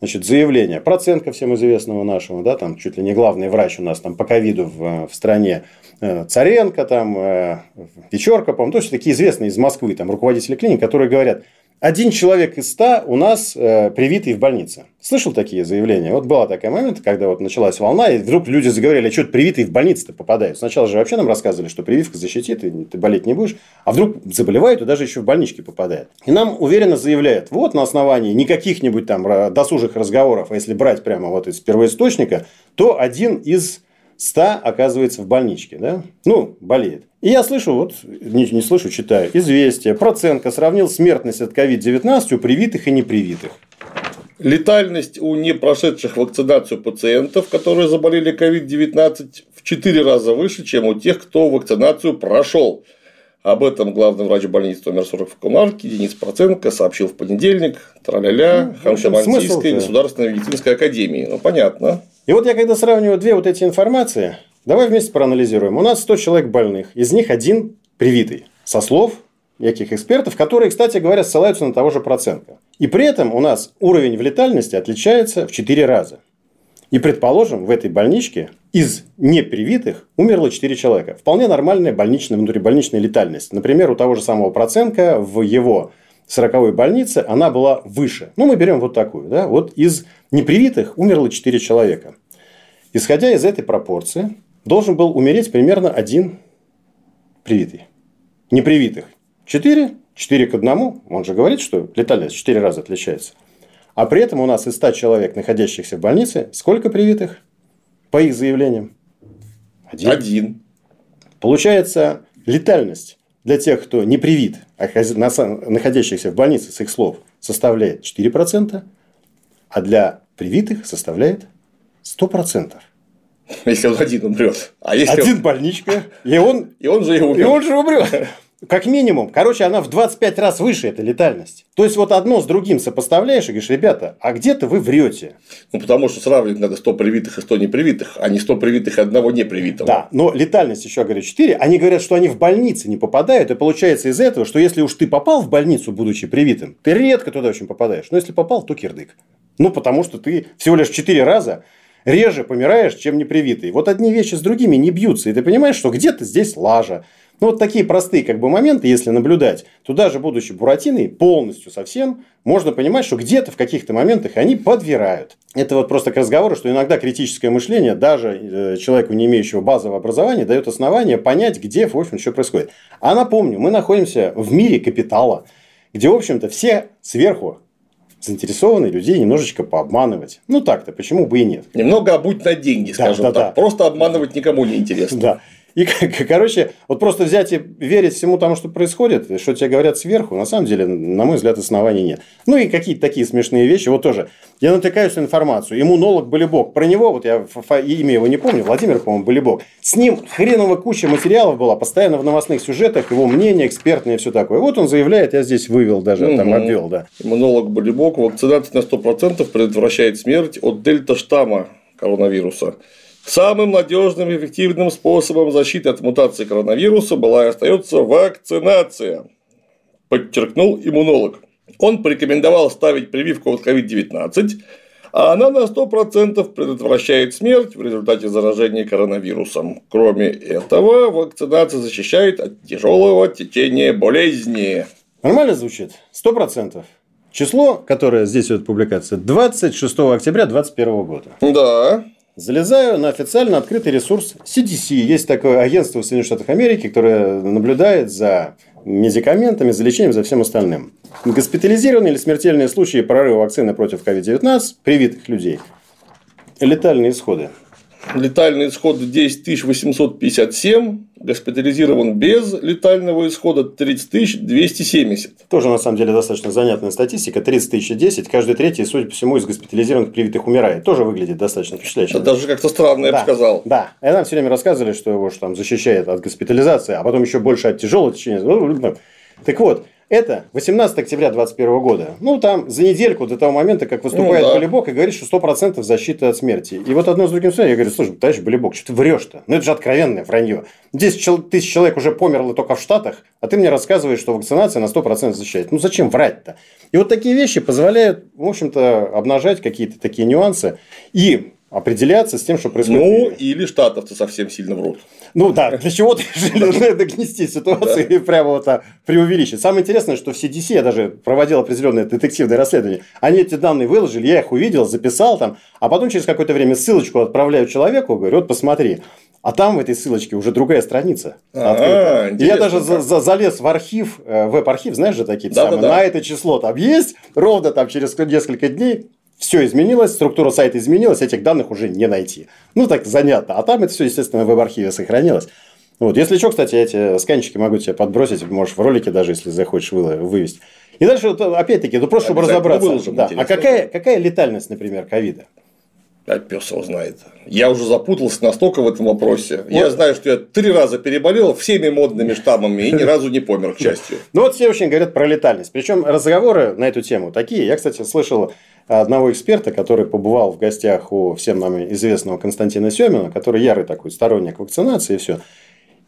значит, заявление Проценко всем известного нашего, да, там чуть ли не главный врач у нас там по ковиду в, в стране, э, Царенко, там, э, Вечерка, по-моему, то есть такие известные из Москвы, там, руководители клиник, которые говорят, один человек из ста у нас э, привитый в больнице. Слышал такие заявления? Вот была такая момент, когда вот началась волна, и вдруг люди заговорили, а что привитый в больнице-то попадают. Сначала же вообще нам рассказывали, что прививка защитит, и ты болеть не будешь. А вдруг заболевают и даже еще в больничке попадает. И нам уверенно заявляют, вот на основании не каких-нибудь там досужих разговоров, а если брать прямо вот из первоисточника, то один из 100 оказывается в больничке, да? Ну, болеет. И я слышу, вот, не, не слышу, читаю, известие. Проценко сравнил смертность от COVID-19 у привитых и непривитых. Летальность у не прошедших вакцинацию пациентов, которые заболели COVID-19, в 4 раза выше, чем у тех, кто вакцинацию прошел. Об этом главный врач больницы номер 40 в Комарке Денис Проценко сообщил в понедельник. Траля-ля, ну, Ханшамансийской государственной медицинской академии. Ну, понятно. И вот я когда сравниваю две вот эти информации, давай вместе проанализируем. У нас 100 человек больных, из них один привитый. Со слов неких экспертов, которые, кстати говоря, ссылаются на того же процента. И при этом у нас уровень в летальности отличается в 4 раза. И, предположим, в этой больничке из непривитых умерло 4 человека. Вполне нормальная больничная, внутрибольничная летальность. Например, у того же самого Проценко в его 40-й больнице она была выше. Ну, мы берем вот такую. Да? Вот из непривитых умерло 4 человека. Исходя из этой пропорции, должен был умереть примерно один привитый. Непривитых 4, 4 к 1. Он же говорит, что летальность в 4 раза отличается. А при этом у нас из 100 человек, находящихся в больнице, сколько привитых? По их заявлениям? Один. Один. Получается, летальность для тех, кто не привит, а находящихся в больнице, с их слов, составляет 4%, а для привитых составляет 100%. Если он один умрет. А если один он... больничка, и он... [laughs] и он же и умрет. И он же умрет. Как минимум. Короче, она в 25 раз выше, эта летальность. То есть, вот одно с другим сопоставляешь и говоришь, ребята, а где-то вы врете. Ну, потому что сравнивать надо 100 привитых и 100 непривитых, а не 100 привитых и одного непривитого. Да, но летальность еще, говорю, 4. Они говорят, что они в больнице не попадают. И получается из этого, что если уж ты попал в больницу, будучи привитым, ты редко туда очень попадаешь. Но если попал, то кирдык. Ну, потому что ты всего лишь 4 раза реже помираешь, чем непривитый. Вот одни вещи с другими не бьются. И ты понимаешь, что где-то здесь лажа. Ну, вот такие простые как бы моменты, если наблюдать, то даже будучи Буратиной, полностью совсем, можно понимать, что где-то в каких-то моментах они подвирают. Это вот просто к разговору, что иногда критическое мышление даже э, человеку, не имеющего базового образования, дает основание понять, где, в общем, что происходит. А напомню, мы находимся в мире капитала, где, в общем-то, все сверху заинтересованные людей немножечко пообманывать. Ну так-то, почему бы и нет. Немного обуть на деньги, скажем да, да, так. Да. Просто обманывать никому не интересно. Да. И, [laughs] короче, вот просто взять и верить всему тому, что происходит, что тебе говорят сверху, на самом деле, на мой взгляд, оснований нет. Ну и какие-то такие смешные вещи. Вот тоже. Я натыкаюсь на информацию. Иммунолог Болебок. Про него, вот я имя его не помню, Владимир, по-моему, Болебок. С ним хреново куча материалов была, постоянно в новостных сюжетах, его мнение экспертное и все такое. Вот он заявляет, я здесь вывел даже, угу. там обвел, да. Иммунолог Болебок. Вакцинация на 100% предотвращает смерть от дельта-штамма коронавируса. Самым надежным и эффективным способом защиты от мутации коронавируса была и остается вакцинация, подчеркнул иммунолог. Он порекомендовал ставить прививку от COVID-19, а она на 100% предотвращает смерть в результате заражения коронавирусом. Кроме этого, вакцинация защищает от тяжелого течения болезни. Нормально звучит? 100%. Число, которое здесь вот публикация, 26 октября 2021 года. Да. Залезаю на официально открытый ресурс CDC. Есть такое агентство в Соединенных Штатах Америки, которое наблюдает за медикаментами, за лечением, за всем остальным. Госпитализированные или смертельные случаи прорыва вакцины против COVID-19 привитых людей. Летальные исходы летальный исход 10 857, госпитализирован без летального исхода 30 270. Тоже, на самом деле, достаточно занятная статистика. 30 тысяч 10, каждый третий, судя по всему, из госпитализированных привитых умирает. Тоже выглядит достаточно впечатляюще. Это даже как-то странно, я да, бы сказал. Да, и нам все время рассказывали, что его что там защищает от госпитализации, а потом еще больше от тяжелого течения. Ну, так вот, это 18 октября 2021 года. Ну, там за недельку до того момента, как выступает ну, да. Болебок и говорит, что 100% защиты от смерти. И вот одно с другим. Я говорю, слушай, товарищ Болебок, что ты врешь-то? Ну, это же откровенное вранье. 10 тысяч человек уже померло только в Штатах, а ты мне рассказываешь, что вакцинация на 100% защищает. Ну, зачем врать-то? И вот такие вещи позволяют, в общем-то, обнажать какие-то такие нюансы. И определяться с тем, что происходит. Ну, или штатов-то совсем сильно врут. Ну да, для чего-то решили догнести ситуацию и прямо вот так преувеличить. Самое интересное, что в CDC я даже проводил определенное детективное расследование. Они эти данные выложили, я их увидел, записал там, а потом через какое-то время ссылочку отправляю человеку, говорю, вот посмотри. А там в этой ссылочке уже другая страница. А, и я даже за, за, залез в архив, э, веб-архив, знаешь же такие да, самые, да, да. на это число там есть, ровно там через несколько дней все изменилось, структура сайта изменилась, этих данных уже не найти. Ну, так занятно. А там это все, естественно, в веб-архиве сохранилось. Вот. Если что, кстати, я эти сканчики могу тебе подбросить, можешь в ролике даже, если захочешь вывести. И дальше, вот, опять-таки, ну просто чтобы разобраться. Да. А какая, какая летальность, например, ковида? А пес его знает. Я уже запутался настолько в этом вопросе. Вот. Я знаю, что я три раза переболел всеми модными штаммами и ни [laughs] разу не помер, к счастью. Ну вот все очень говорят про летальность. Причем разговоры на эту тему такие. Я, кстати, слышал одного эксперта, который побывал в гостях у всем нам известного Константина Семина, который ярый такой сторонник вакцинации и все.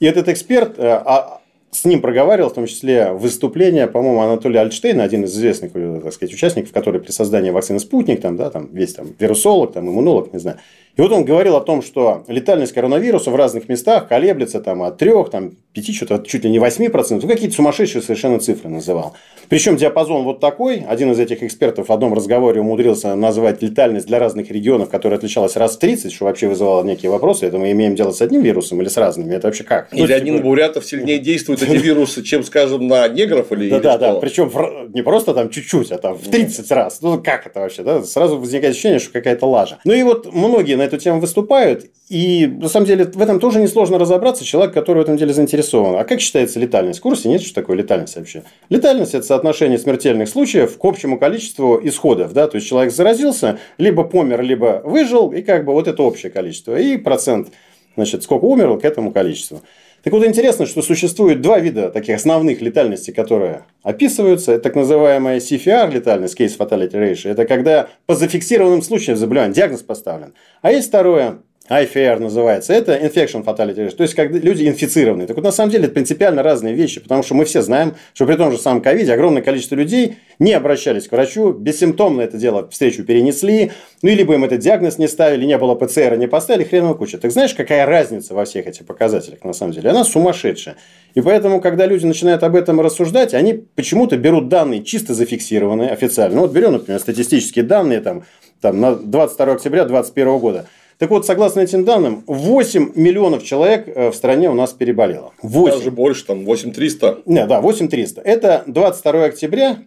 И этот эксперт, э, а с ним проговаривал в том числе выступление, по-моему, Анатолия Альтштейна, один из известных, э, так сказать, участников, который при создании вакцины «Спутник», там, да, там, весь там вирусолог, там, иммунолог, не знаю. И вот он говорил о том, что летальность коронавируса в разных местах колеблется там, от 3, там, 5, что-то чуть ли не 8%, ну, какие-то сумасшедшие совершенно цифры называл. Причем диапазон вот такой. Один из этих экспертов в одном разговоре умудрился назвать летальность для разных регионов, которая отличалась раз в 30, что вообще вызывало некие вопросы. Это мы имеем дело с одним вирусом или с разными? Это вообще как? Или ну, один типа... бурятов сильнее действуют эти вирусы, чем, скажем, на негров или Да, да, да. Причем не просто там чуть-чуть, а там в 30 раз. Ну, как это вообще? Да? Сразу возникает ощущение, что какая-то лажа. Ну и вот многие на эту тему выступают. И на самом деле в этом тоже несложно разобраться. Человек, который в этом деле заинтересован. А как считается летальность? В курсе нет, что такое летальность вообще? Летальность – это соотношение смертельных случаев к общему количеству исходов. Да? То есть, человек заразился, либо помер, либо выжил, и как бы вот это общее количество. И процент, значит, сколько умерло к этому количеству. Так вот, интересно, что существует два вида таких основных летальностей, которые описываются. Это так называемая CFR летальность, Case Fatality Ratio. Это когда по зафиксированным случаям заболевания диагноз поставлен. А есть второе IFR называется, это infection fatality risk, то есть когда люди инфицированы. Так вот, на самом деле, это принципиально разные вещи, потому что мы все знаем, что при том же самом ковиде огромное количество людей не обращались к врачу, бессимптомно это дело встречу перенесли, ну, либо им этот диагноз не ставили, не было ПЦР, не поставили, хреново куча. Так знаешь, какая разница во всех этих показателях на самом деле? Она сумасшедшая. И поэтому, когда люди начинают об этом рассуждать, они почему-то берут данные чисто зафиксированные официально. Ну, вот берем, например, статистические данные там, там, на 22 октября 2021 года – так вот, согласно этим данным, 8 миллионов человек э, в стране у нас переболело. 8. Даже больше, там 8 300. Не, да, 8 300. Это 22 октября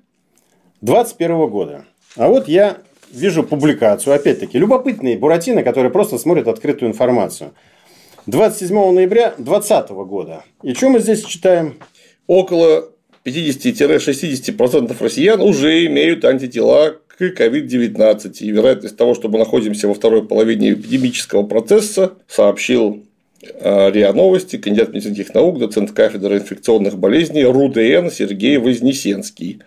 2021 года. А вот я вижу публикацию, опять-таки, любопытные Буратино, которые просто смотрят открытую информацию. 27 ноября 2020 года. И что мы здесь читаем? Около 50-60% россиян уже имеют антитела к COVID-19. И вероятность того, что мы находимся во второй половине эпидемического процесса, сообщил э, РИА Новости, кандидат медицинских наук, доцент кафедры инфекционных болезней РУДН Сергей Вознесенский.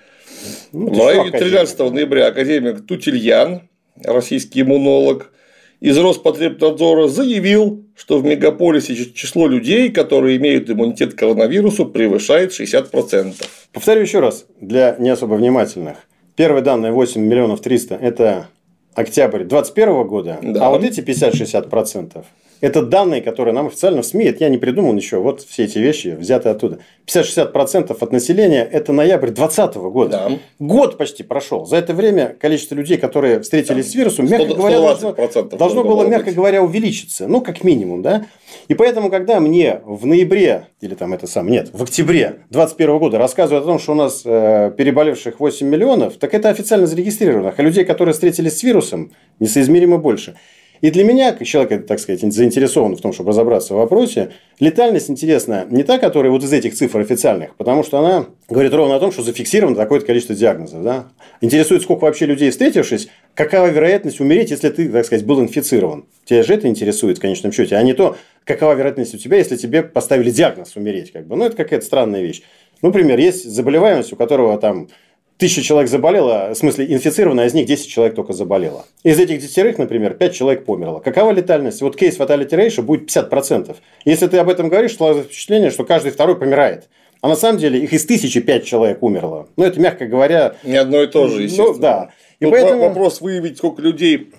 Ну, в районе 13 ноября академик Тутильян, российский иммунолог, из Роспотребнадзора заявил, что в мегаполисе число людей, которые имеют иммунитет к коронавирусу, превышает 60%. Повторю еще раз, для не особо внимательных. Первые данные 8 миллионов 300 – это октябрь 2021 года, да. а вот эти 50-60% это данные, которые нам официально в СМИ, это я не придумал ничего, вот все эти вещи взяты оттуда. 50-60% от населения – это ноябрь 2020 года. Да. Год почти прошел. За это время количество людей, которые встретились да. с вирусом, мягко 100, говоря, должно, должно было, мягко быть. говоря, увеличиться. Ну, как минимум, да. И поэтому, когда мне в ноябре, или там это сам, нет, в октябре 2021 года рассказывают о том, что у нас э, переболевших 8 миллионов, так это официально зарегистрировано. А людей, которые встретились с вирусом, несоизмеримо больше. И для меня, как человека, так сказать, заинтересован в том, чтобы разобраться в вопросе, летальность интересна не та, которая вот из этих цифр официальных, потому что она говорит ровно о том, что зафиксировано такое-то количество диагнозов. Да? Интересует, сколько вообще людей, встретившись, какова вероятность умереть, если ты, так сказать, был инфицирован. Тебя же это интересует в конечном счете, а не то, какова вероятность у тебя, если тебе поставили диагноз умереть. Как бы. Ну, это какая-то странная вещь. Ну, например, есть заболеваемость, у которого там тысяча человек заболело, в смысле инфицировано, а из них 10 человек только заболело. Из этих десятерых, например, 5 человек померло. Какова летальность? Вот кейс fatality ratio будет 50%. Если ты об этом говоришь, то впечатление, что каждый второй помирает. А на самом деле их из тысячи пять человек умерло. Ну, это, мягко говоря... Не одно и то же, ну, естественно. Ну, да. И Тут поэтому... вопрос выявить, сколько людей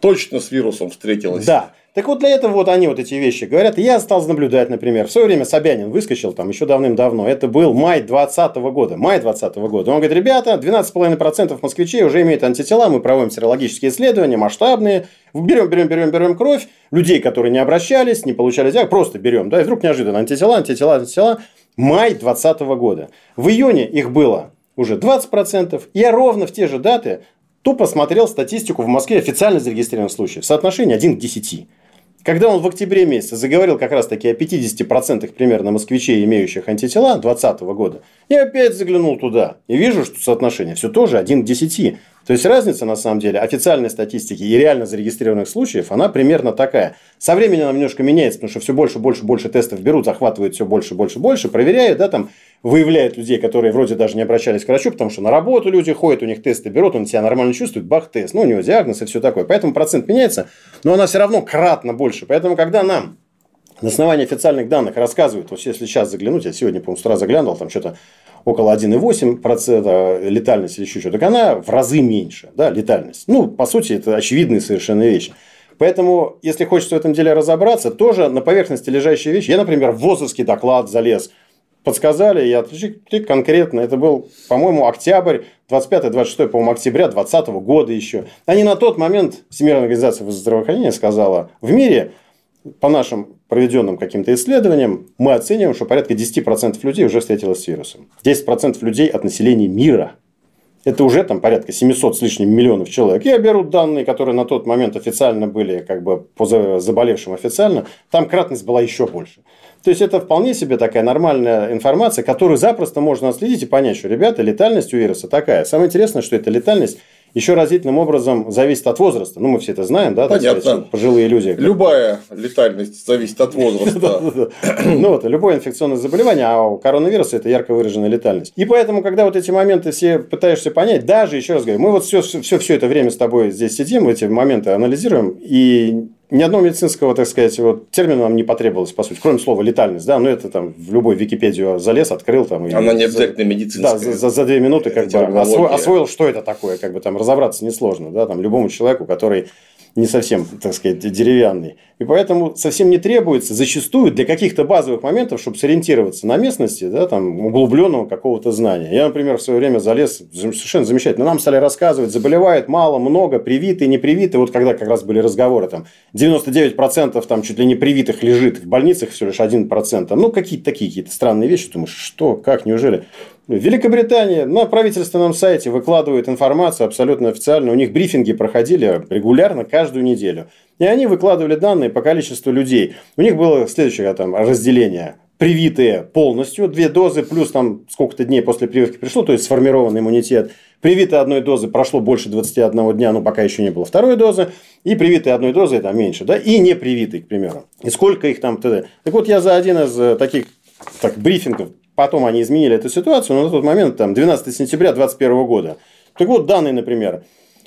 точно с вирусом встретилось. Да. Так вот для этого вот они вот эти вещи говорят. я стал наблюдать, например, в свое время Собянин выскочил там еще давным-давно. Это был май 2020 года. Май 2020 года. Он говорит, ребята, 12,5% москвичей уже имеют антитела. Мы проводим серологические исследования, масштабные. Берем, берем, берем, берем кровь. Людей, которые не обращались, не получали диагноз, просто берем. Да, и вдруг неожиданно антитела, антитела, антитела. Май 2020 года. В июне их было уже 20%. Я ровно в те же даты тупо смотрел статистику в Москве официально зарегистрированных случаев. Соотношение 1 к 10. Когда он в октябре месяце заговорил как раз таки о 50% примерно москвичей, имеющих антитела 2020 года, я опять заглянул туда и вижу, что соотношение все тоже 1 к 10. То есть разница на самом деле официальной статистики и реально зарегистрированных случаев, она примерно такая. Со временем она немножко меняется, потому что все больше, больше, больше тестов берут, захватывают все больше, больше, больше, проверяют, да, там выявляют людей, которые вроде даже не обращались к врачу, потому что на работу люди ходят, у них тесты берут, он себя нормально чувствует, бах, тест, ну, у него диагноз и все такое. Поэтому процент меняется, но она все равно кратно больше. Поэтому, когда нам на основании официальных данных рассказывают, вот если сейчас заглянуть, я сегодня, по-моему, с утра заглянул, там что-то около 1,8% летальности или еще что-то, так она в разы меньше, да, летальность. Ну, по сути, это очевидные совершенно вещи. Поэтому, если хочется в этом деле разобраться, тоже на поверхности лежащие вещи. Я, например, в ВОЗовский доклад залез, подсказали, я конкретно, это был, по-моему, октябрь, 25-26, по-моему, октября 2020 года еще. Они на тот момент, Всемирная организация здравоохранения сказала, в мире по нашим проведенным каким-то исследованиям, мы оцениваем, что порядка 10% людей уже встретилось с вирусом. 10% людей от населения мира. Это уже там порядка 700 с лишним миллионов человек. Я беру данные, которые на тот момент официально были, как бы по заболевшим официально, там кратность была еще больше. То есть это вполне себе такая нормальная информация, которую запросто можно отследить и понять, что, ребята, летальность у вируса такая. Самое интересное, что эта летальность еще разительным образом зависит от возраста. Ну, мы все это знаем, да? Понятно. Сказать, пожилые люди. Любая летальность зависит от возраста. [laughs] Ну, вот, любое инфекционное заболевание, а у коронавируса это ярко выраженная летальность. И поэтому, когда вот эти моменты все пытаешься понять, даже, еще раз говорю, мы вот все, все, все это время с тобой здесь сидим, эти моменты анализируем, и ни одного медицинского, так сказать, вот, термина нам не потребовалось, по сути, кроме слова летальность, да, ну это там в любой Википедию залез, открыл там. Она не обязательно медицинская. Да, за, за, за две минуты как бы освоил, освоил, что это такое, как бы там разобраться несложно, да, там любому человеку, который не совсем, так сказать, деревянный. И поэтому совсем не требуется зачастую для каких-то базовых моментов, чтобы сориентироваться на местности, да, там, углубленного какого-то знания. Я, например, в свое время залез, совершенно замечательно, нам стали рассказывать, заболевает мало, много, привитые, не привитые. Вот когда как раз были разговоры, там, 99% там чуть ли не привитых лежит в больницах, всего лишь 1%. Ну, какие-то такие какие-то странные вещи. Думаешь, что, как, неужели? Великобритания на правительственном сайте выкладывает информацию абсолютно официально. У них брифинги проходили регулярно каждую неделю. И они выкладывали данные по количеству людей. У них было следующее там, разделение привитые полностью, две дозы, плюс там сколько-то дней после прививки пришло, то есть сформированный иммунитет. Привитые одной дозы прошло больше 21 дня, но пока еще не было второй дозы. И привитые одной дозы там меньше, да, и не привитые, к примеру. И сколько их там т.д. Так вот, я за один из э, таких так, брифингов Потом они изменили эту ситуацию, но на тот момент, там, 12 сентября 2021 года. Так вот, данные, например,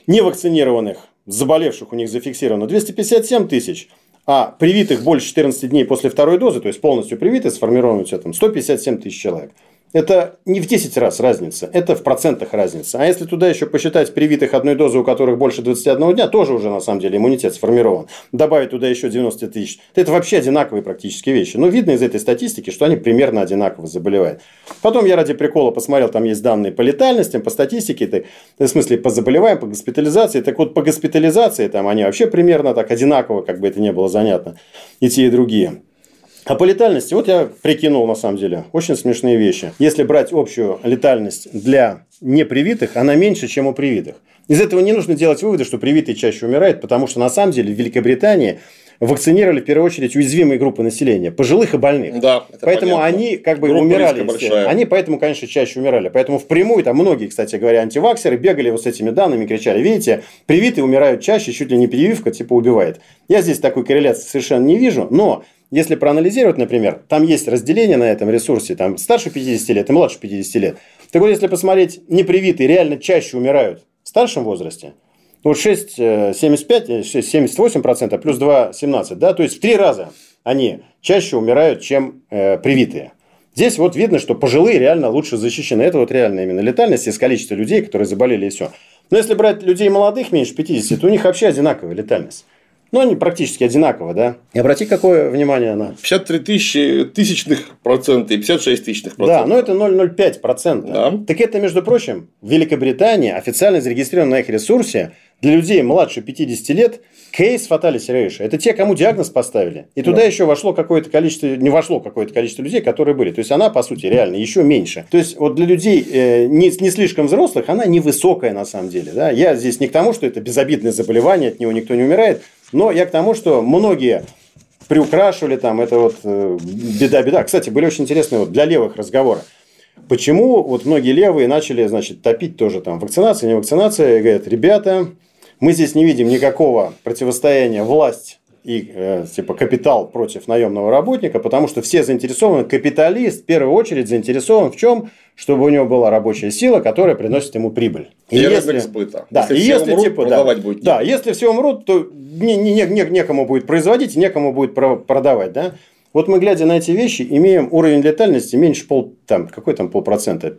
невакцинированных, заболевших у них зафиксировано 257 тысяч, а привитых больше 14 дней после второй дозы, то есть полностью привитые, сформированы там 157 тысяч человек. Это не в 10 раз разница, это в процентах разница. А если туда еще посчитать привитых одной дозы, у которых больше 21 дня, тоже уже на самом деле иммунитет сформирован, добавить туда еще 90 тысяч, то это вообще одинаковые практически вещи. Но видно из этой статистики, что они примерно одинаково заболевают. Потом я ради прикола посмотрел, там есть данные по летальностям, по статистике, это, в смысле по заболеваниям, по госпитализации. Так вот, по госпитализации там они вообще примерно так одинаково, как бы это не было занятно, и те, и другие. А по летальности, вот я прикинул на самом деле, очень смешные вещи. Если брать общую летальность для непривитых, она меньше, чем у привитых. Из этого не нужно делать выводы, что привитые чаще умирают, потому что на самом деле в Великобритании вакцинировали в первую очередь уязвимые группы населения, пожилых и больных. Да, это поэтому понятно. они как бы Группа умирали. Они поэтому, конечно, чаще умирали. Поэтому впрямую там многие, кстати говоря, антиваксеры бегали вот с этими данными, кричали, видите, привитые умирают чаще, чуть ли не прививка типа убивает. Я здесь такой корреляции совершенно не вижу, но если проанализировать, например, там есть разделение на этом ресурсе, там старше 50 лет и младше 50 лет. Так вот, если посмотреть, непривитые реально чаще умирают в старшем возрасте, вот 6, 75, 6, 78%, плюс 2, 17, да, то есть в три раза они чаще умирают, чем э, привитые. Здесь вот видно, что пожилые реально лучше защищены. Это вот реально именно летальность из количества людей, которые заболели и все. Но если брать людей молодых, меньше 50, то у них вообще одинаковая летальность. Ну, они практически одинаково, да? И обрати какое внимание на... 53 тысячи тысячных процента и 56 тысячных процента. Да, ну это 0,05 процента. Да. Так это, между прочим, в Великобритании официально зарегистрировано на их ресурсе для людей младше 50 лет кейс fatality ratio. Это те, кому диагноз поставили. И туда да. еще вошло какое-то количество, не вошло какое-то количество людей, которые были. То есть она, по сути, реально еще меньше. То есть вот для людей э, не, не слишком взрослых она невысокая на самом деле. Да? Я здесь не к тому, что это безобидное заболевание, от него никто не умирает. Но я к тому, что многие приукрашивали там, это вот беда-беда. Кстати, были очень интересные вот для левых разговоры. Почему вот многие левые начали, значит, топить тоже там вакцинация, не вакцинация, и говорят, ребята, мы здесь не видим никакого противостояния власть и э, типа капитал против наемного работника, потому что все заинтересованы, капиталист в первую очередь заинтересован в чем? Чтобы у него была рабочая сила, которая приносит ему прибыль. И, и если, сбыта. Да, если и все если, умрут, типа, продавать да, будет. Да, если все умрут, то не, не, не, некому будет производить, некому будет продавать, да. Вот мы, глядя на эти вещи, имеем уровень летальности меньше пол, там, какой там полпроцента,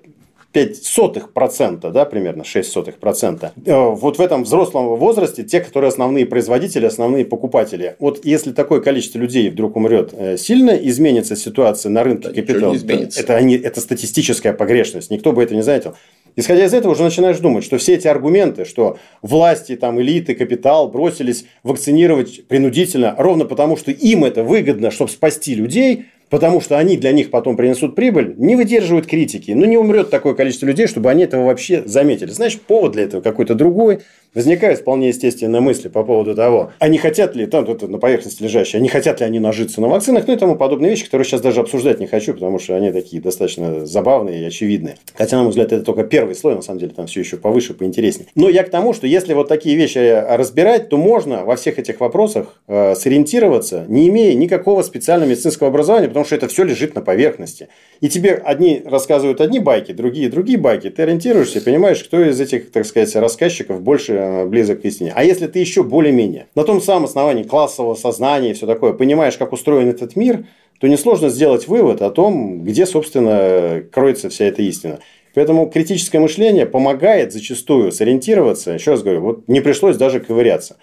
5 сотых процента, да, примерно 6 сотых процента. Э, вот в этом взрослом возрасте те, которые основные производители, основные покупатели. Вот если такое количество людей вдруг умрет, э, сильно изменится ситуация на рынке да, капитала? Это, они, это статистическая погрешность, никто бы это не заметил. Исходя из этого, уже начинаешь думать, что все эти аргументы, что власти, там, элиты, капитал бросились вакцинировать принудительно, ровно потому, что им это выгодно, чтобы спасти людей – потому что они для них потом принесут прибыль, не выдерживают критики. Ну, не умрет такое количество людей, чтобы они этого вообще заметили. Значит, повод для этого какой-то другой. Возникают вполне естественные мысли по поводу того, а хотят ли, там, тут на поверхности лежащие, а хотят ли они нажиться на вакцинах, ну и тому подобные вещи, которые сейчас даже обсуждать не хочу, потому что они такие достаточно забавные и очевидные. Хотя, на мой взгляд, это только первый слой, на самом деле, там все еще повыше, поинтереснее. Но я к тому, что если вот такие вещи разбирать, то можно во всех этих вопросах э, сориентироваться, не имея никакого специального медицинского образования, потому что это все лежит на поверхности. И тебе одни рассказывают одни байки, другие другие байки. Ты ориентируешься понимаешь, кто из этих, так сказать, рассказчиков больше Э, близок к истине. А если ты еще более-менее на том самом основании классового сознания и все такое, понимаешь, как устроен этот мир, то несложно сделать вывод о том, где, собственно, кроется вся эта истина. Поэтому критическое мышление помогает зачастую сориентироваться. Еще раз говорю, вот не пришлось даже ковыряться.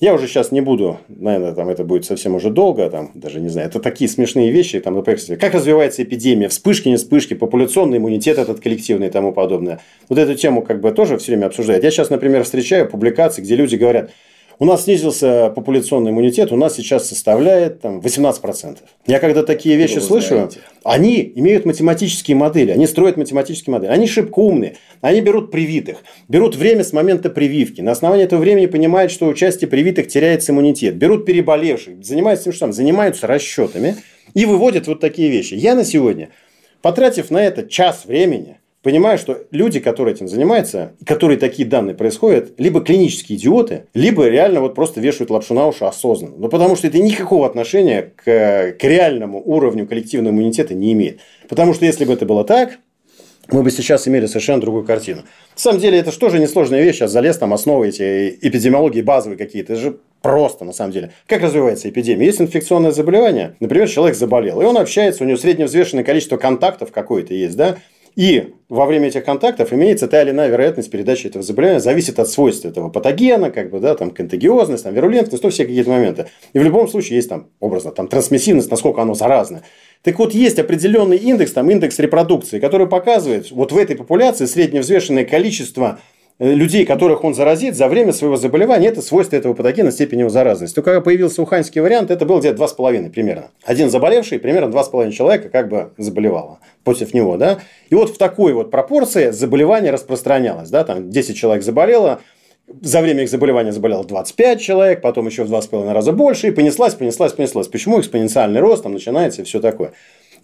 Я уже сейчас не буду, наверное, там это будет совсем уже долго, там даже не знаю, это такие смешные вещи, там, например, как развивается эпидемия, вспышки, не вспышки, популяционный иммунитет этот коллективный и тому подобное. Вот эту тему как бы тоже все время обсуждают. Я сейчас, например, встречаю публикации, где люди говорят, У нас снизился популяционный иммунитет, у нас сейчас составляет там, 18%. Я когда такие вещи слышу, знаете? они имеют математические модели, они строят математические модели, они шибко умные, они берут привитых, берут время с момента прививки, на основании этого времени понимают, что у части привитых теряется иммунитет, берут переболевших, занимаются тем, что там, занимаются расчетами и выводят вот такие вещи. Я на сегодня, потратив на это час времени, понимаю, что люди, которые этим занимаются, которые такие данные происходят, либо клинические идиоты, либо реально вот просто вешают лапшу на уши осознанно. Ну, потому что это никакого отношения к, к реальному уровню коллективного иммунитета не имеет. Потому что если бы это было так, мы бы сейчас имели совершенно другую картину. На самом деле, это же тоже несложная вещь. Сейчас залез там основы эти эпидемиологии базовые какие-то. Это же просто, на самом деле. Как развивается эпидемия? Есть инфекционное заболевание. Например, человек заболел, и он общается, у него средневзвешенное количество контактов какое-то есть, да? И во время этих контактов имеется та или иная вероятность передачи этого заболевания, зависит от свойств этого патогена, как бы, да, там, контагиозность, там, вирулентность, то все какие-то моменты. И в любом случае есть там, образно, там, трансмиссивность, насколько оно заразно. Так вот, есть определенный индекс, там, индекс репродукции, который показывает, вот в этой популяции средневзвешенное количество людей, которых он заразит за время своего заболевания, это свойство этого патогена, степень его заразности. Только когда появился уханьский вариант, это был где-то 2,5 примерно. Один заболевший, примерно 2,5 человека как бы заболевало против него. Да? И вот в такой вот пропорции заболевание распространялось. Да? Там 10 человек заболело, за время их заболевания заболело 25 человек, потом еще в 2,5 раза больше, и понеслась, понеслась, понеслась. Почему экспоненциальный рост там начинается и все такое.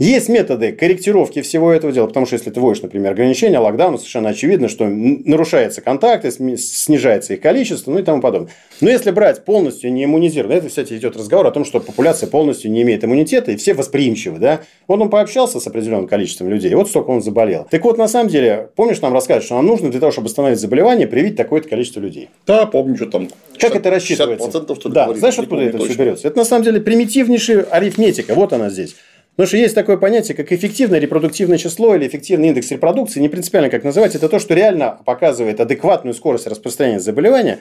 Есть методы корректировки всего этого дела, потому что если ты вводишь, например, ограничения, локдаун, совершенно очевидно, что нарушается контакты, снижается их количество, ну и тому подобное. Но если брать полностью не иммунизированно, это, кстати, идет разговор о том, что популяция полностью не имеет иммунитета, и все восприимчивы, да? Вот он пообщался с определенным количеством людей, вот столько он заболел. Так вот, на самом деле, помнишь, нам рассказывают, что нам нужно для того, чтобы остановить заболевание, привить такое-то количество людей. Да, помню, что там. Как это рассчитывается? 50% что ли, Да, знаешь, откуда это все берется? Это на самом деле примитивнейшая арифметика, вот она здесь. Потому что есть такое понятие, как эффективное репродуктивное число или эффективный индекс репродукции, не принципиально как называть, это то, что реально показывает адекватную скорость распространения заболевания,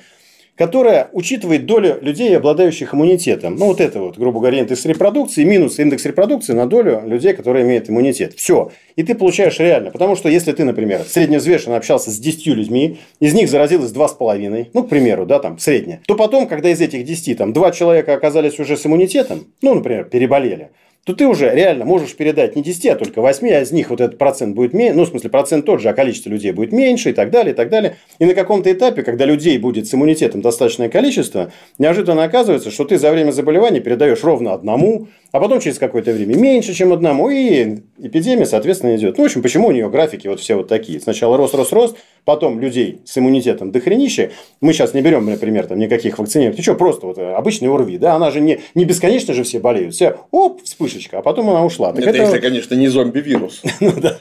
которая учитывает долю людей, обладающих иммунитетом. Ну, вот это вот, грубо говоря, индекс репродукции минус индекс репродукции на долю людей, которые имеют иммунитет. Все. И ты получаешь реально. Потому что если ты, например, средневзвешенно общался с 10 людьми, из них заразилось 2,5, ну, к примеру, да, там, среднее, то потом, когда из этих 10, там, 2 человека оказались уже с иммунитетом, ну, например, переболели, то ты уже реально можешь передать не 10, а только 8, а из них вот этот процент будет меньше, ну, в смысле, процент тот же, а количество людей будет меньше и так далее, и так далее. И на каком-то этапе, когда людей будет с иммунитетом достаточное количество, неожиданно оказывается, что ты за время заболевания передаешь ровно одному, а потом через какое-то время меньше, чем одному, и эпидемия, соответственно, идет. Ну, в общем, почему у нее графики вот все вот такие? Сначала рост, рост, рост, потом людей с иммунитетом дохренище. Мы сейчас не берем, например, там никаких вакцинированных. Ты что, просто вот обычный ОРВИ, да, она же не, не бесконечно же все болеют. Все, оп, вспышечка, а потом она ушла. Так это, это если, конечно, не зомби-вирус. [laughs] Ну да.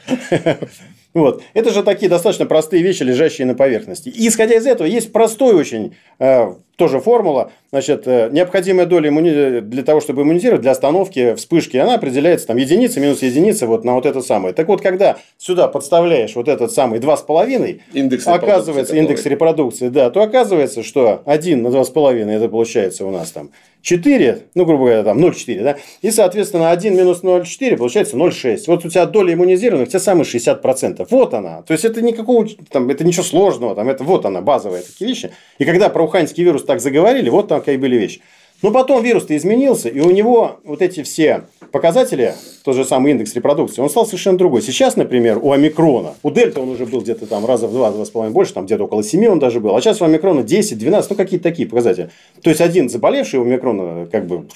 Вот. Это же такие достаточно простые вещи, лежащие на поверхности. И исходя из этого, есть простой очень э, тоже формула. Значит, э, необходимая доля иммуни... для того, чтобы иммунизировать, для остановки вспышки, она определяется там единица минус единица вот на вот это самое. Так вот, когда сюда подставляешь вот этот самый 2,5, индекс оказывается индекс репродукции, да, то оказывается, что 1 на 2,5 это получается у нас там 4, ну, грубо говоря, там 0,4, да, и, соответственно, 1 минус 0,4 получается 0,6. Вот у тебя доля иммунизированных, те самые 60%. Вот она. То есть, это никакого, там, это ничего сложного, там, это вот она, базовые такие вещи. И когда про уханьский вирус так заговорили, вот там какие были вещи. Но потом вирус-то изменился, и у него вот эти все показатели, тот же самый индекс репродукции, он стал совершенно другой. Сейчас, например, у омикрона, у дельта он уже был где-то там раза в два, два с половиной больше, там где-то около 7 он даже был, а сейчас у омикрона 10, 12, ну какие-то такие показатели. То есть, один заболевший у омикрона, как бы,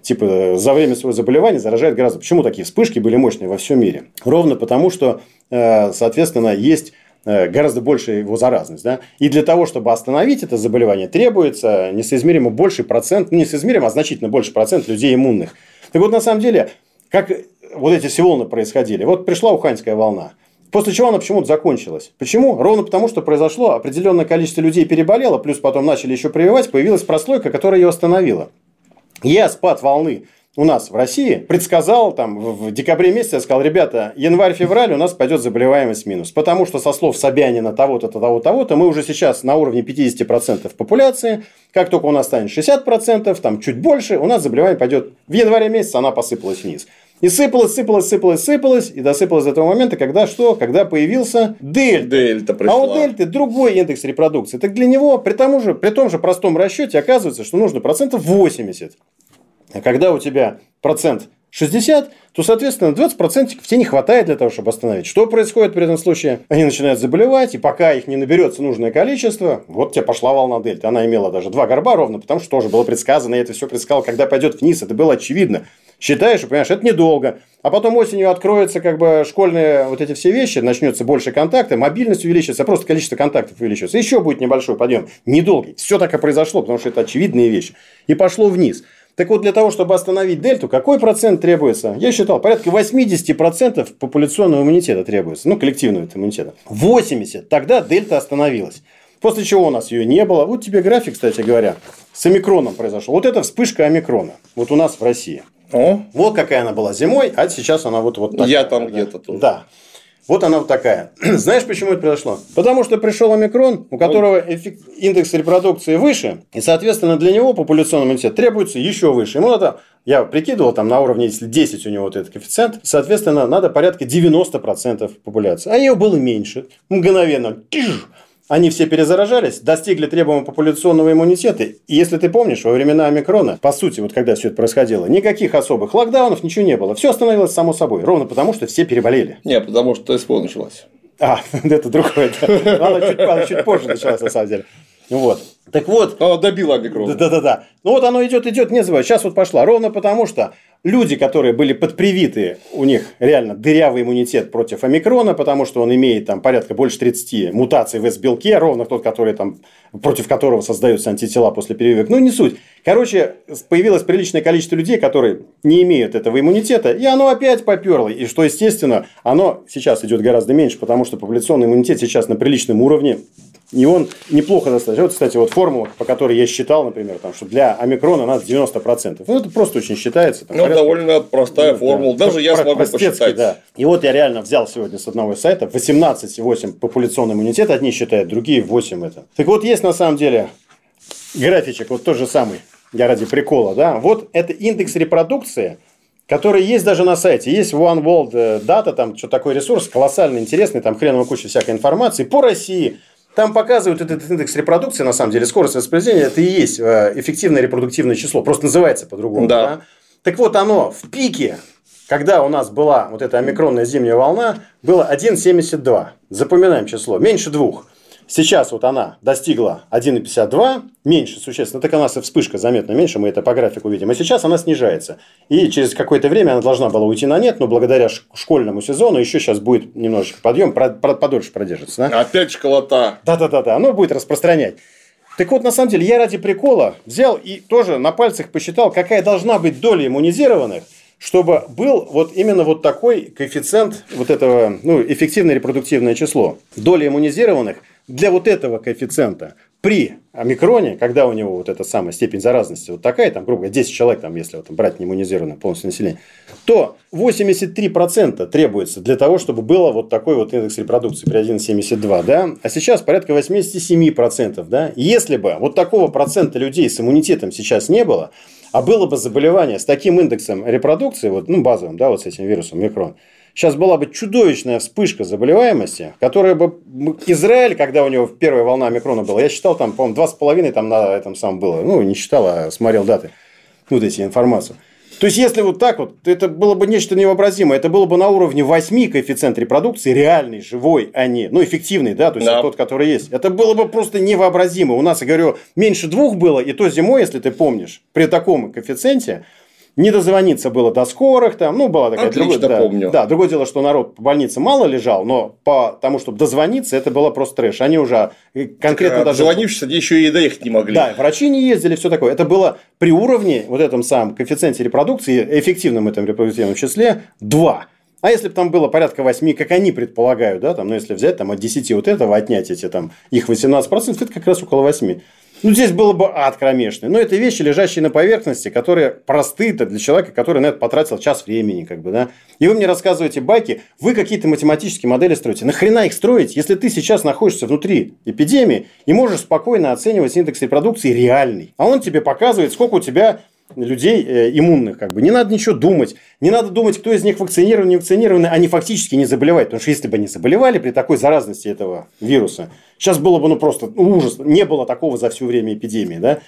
типа, за время своего заболевания заражает гораздо. Почему такие вспышки были мощные во всем мире? Ровно потому, что, соответственно, есть Э, гораздо больше его заразность. Да? И для того, чтобы остановить это заболевание, требуется несоизмеримо больший процент, ну, несоизмеримо, а значительно больше процент людей иммунных. Так вот, на самом деле, как вот эти все волны происходили. Вот пришла уханьская волна. После чего она почему-то закончилась. Почему? Ровно потому, что произошло определенное количество людей переболело, плюс потом начали еще прививать, появилась прослойка, которая ее остановила. Я спад волны у нас в России предсказал там в декабре месяце, я сказал, ребята, январь-февраль у нас пойдет заболеваемость минус. Потому что со слов Собянина того-то, того-то, того-то, мы уже сейчас на уровне 50% популяции. Как только у нас станет 60%, там чуть больше, у нас заболевание пойдет в январе месяце, она посыпалась вниз. И сыпалось, сыпалось, сыпалось, сыпалось, и досыпалось до этого момента, когда что? Когда появился дельта. Дельта пришла. А у дельты другой индекс репродукции. Так для него при, тому же, при том же простом расчете оказывается, что нужно процентов 80. А когда у тебя процент 60, то, соответственно, 20% тебе не хватает для того, чтобы остановить. Что происходит при этом случае? Они начинают заболевать, и пока их не наберется нужное количество, вот тебе пошла волна дельты. Она имела даже два горба ровно, потому что тоже было предсказано, я это все предсказал, когда пойдет вниз, это было очевидно. Считаешь, понимаешь, это недолго. А потом осенью откроются как бы школьные вот эти все вещи, начнется больше контакта, мобильность увеличится, просто количество контактов увеличится. Еще будет небольшой подъем, недолгий. Все так и произошло, потому что это очевидные вещи. И пошло вниз. Так вот, для того, чтобы остановить дельту, какой процент требуется? Я считал, порядка 80% популяционного иммунитета требуется, ну, коллективного иммунитета. 80%. Тогда дельта остановилась. После чего у нас ее не было. Вот тебе график, кстати говоря, с омикроном произошел. Вот это вспышка омикрона. Вот у нас в России. О. Вот какая она была зимой, а сейчас она вот, вот такая. Я там где-то тоже. Да. Вот она вот такая. [clears throat] Знаешь, почему это произошло? Потому что пришел омикрон, у которого индекс репродукции выше, и, соответственно, для него популяционный иммунитет требуется еще выше. Ему надо, я прикидывал, там на уровне, если 10 у него вот этот коэффициент, соответственно, надо порядка 90% популяции. А ее было меньше. Мгновенно они все перезаражались, достигли требуемого популяционного иммунитета. И если ты помнишь, во времена омикрона, по сути, вот когда все это происходило, никаких особых локдаунов, ничего не было. Все остановилось само собой. Ровно потому, что все переболели. Не, потому что СВО началась. А, [laughs] это другое. Она чуть, она чуть позже началась, на самом деле. Вот. Так вот. Она добила омикрон. Да-да-да. Ну вот оно идет, идет, не забывай. Сейчас вот пошла. Ровно потому, что люди, которые были подпривиты, у них реально дырявый иммунитет против омикрона, потому что он имеет там порядка больше 30 мутаций в S-белке, ровно тот, который там, против которого создаются антитела после прививок. Ну, не суть. Короче, появилось приличное количество людей, которые не имеют этого иммунитета, и оно опять поперло. И что, естественно, оно сейчас идет гораздо меньше, потому что популяционный иммунитет сейчас на приличном уровне. И он неплохо достаточно. Вот, кстати, вот формула, по которой я считал, например, там, что для омикрона надо 90%. Ну, это просто очень считается. Там, ну, порядка... довольно простая ну, формула. Да. Даже я смогу посчитать. Да. И вот я реально взял сегодня с одного сайта 18,8 популяционный иммунитет. Одни считают, другие 8 это. Так вот, есть на самом деле графичек, вот тот же самый. Я ради прикола, да. Вот это индекс репродукции который есть даже на сайте. Есть One World Data, там что такой ресурс, колоссально интересный, там хреново куча всякой информации по России, там показывают этот индекс репродукции, на самом деле, скорость воспроизведения, это и есть э, эффективное репродуктивное число, просто называется по-другому. Да. Да? Так вот, оно в пике, когда у нас была вот эта омикронная зимняя волна, было 1,72. Запоминаем число, меньше двух. Сейчас вот она достигла 1,52, меньше существенно, так у нас и вспышка заметно меньше, мы это по графику видим, а сейчас она снижается. И через какое-то время она должна была уйти на нет, но благодаря школьному сезону еще сейчас будет немножечко подъем, подольше продержится. Да? Опять школота. Да-да-да, оно будет распространять. Так вот, на самом деле, я ради прикола взял и тоже на пальцах посчитал, какая должна быть доля иммунизированных, чтобы был вот именно вот такой коэффициент вот этого, ну, эффективное репродуктивное число. Доля иммунизированных – для вот этого коэффициента при омикроне, когда у него вот эта самая степень заразности вот такая, там, грубо говоря, 10 человек, там, если вот, брать неиммунизированное полностью население, то 83% требуется для того, чтобы было вот такой вот индекс репродукции при 1,72, да, а сейчас порядка 87%, да, если бы вот такого процента людей с иммунитетом сейчас не было, а было бы заболевание с таким индексом репродукции, вот, ну, базовым, да, вот с этим вирусом микрон, сейчас была бы чудовищная вспышка заболеваемости, которая бы... Израиль, когда у него первая волна микрона была, я считал, там, по-моему, два с половиной там на этом самом было. Ну, не считал, а смотрел даты. Вот эти информацию. То есть, если вот так вот, то это было бы нечто невообразимое. Это было бы на уровне 8 коэффициент репродукции, реальный, живой, а не, ну, эффективный, да, то есть, да. тот, который есть. Это было бы просто невообразимо. У нас, я говорю, меньше двух было, и то зимой, если ты помнишь, при таком коэффициенте, не дозвониться было до скорых, там, ну, была такая... Отлично другое, помню. Да, другое дело, что народ по больнице мало лежал, но по тому, чтобы дозвониться, это было просто трэш. Они уже э, конкретно так, а даже... Дозвонившись, они еще и доехать не могли. Да, врачи не ездили, все такое. Это было при уровне, вот этом самом коэффициенте репродукции, эффективном этом репродуктивном числе, 2. А если бы там было порядка 8, как они предполагают, да, там, ну, если взять там, от 10 вот этого, отнять эти там, их 18%, это как раз около 8. Ну, здесь было бы ад кромешный. Но это вещи, лежащие на поверхности, которые просты-то для человека, который на это потратил час времени. Как бы, да? И вы мне рассказываете байки, вы какие-то математические модели строите. Нахрена их строить, если ты сейчас находишься внутри эпидемии и можешь спокойно оценивать индекс репродукции реальный. А он тебе показывает, сколько у тебя людей э, иммунных, как бы. Не надо ничего думать. Не надо думать, кто из них вакцинирован, не вакцинирован. Они фактически не заболевают. Потому что если бы они заболевали при такой заразности этого вируса, сейчас было бы ну просто ужас. Не было такого за все время эпидемии. Да?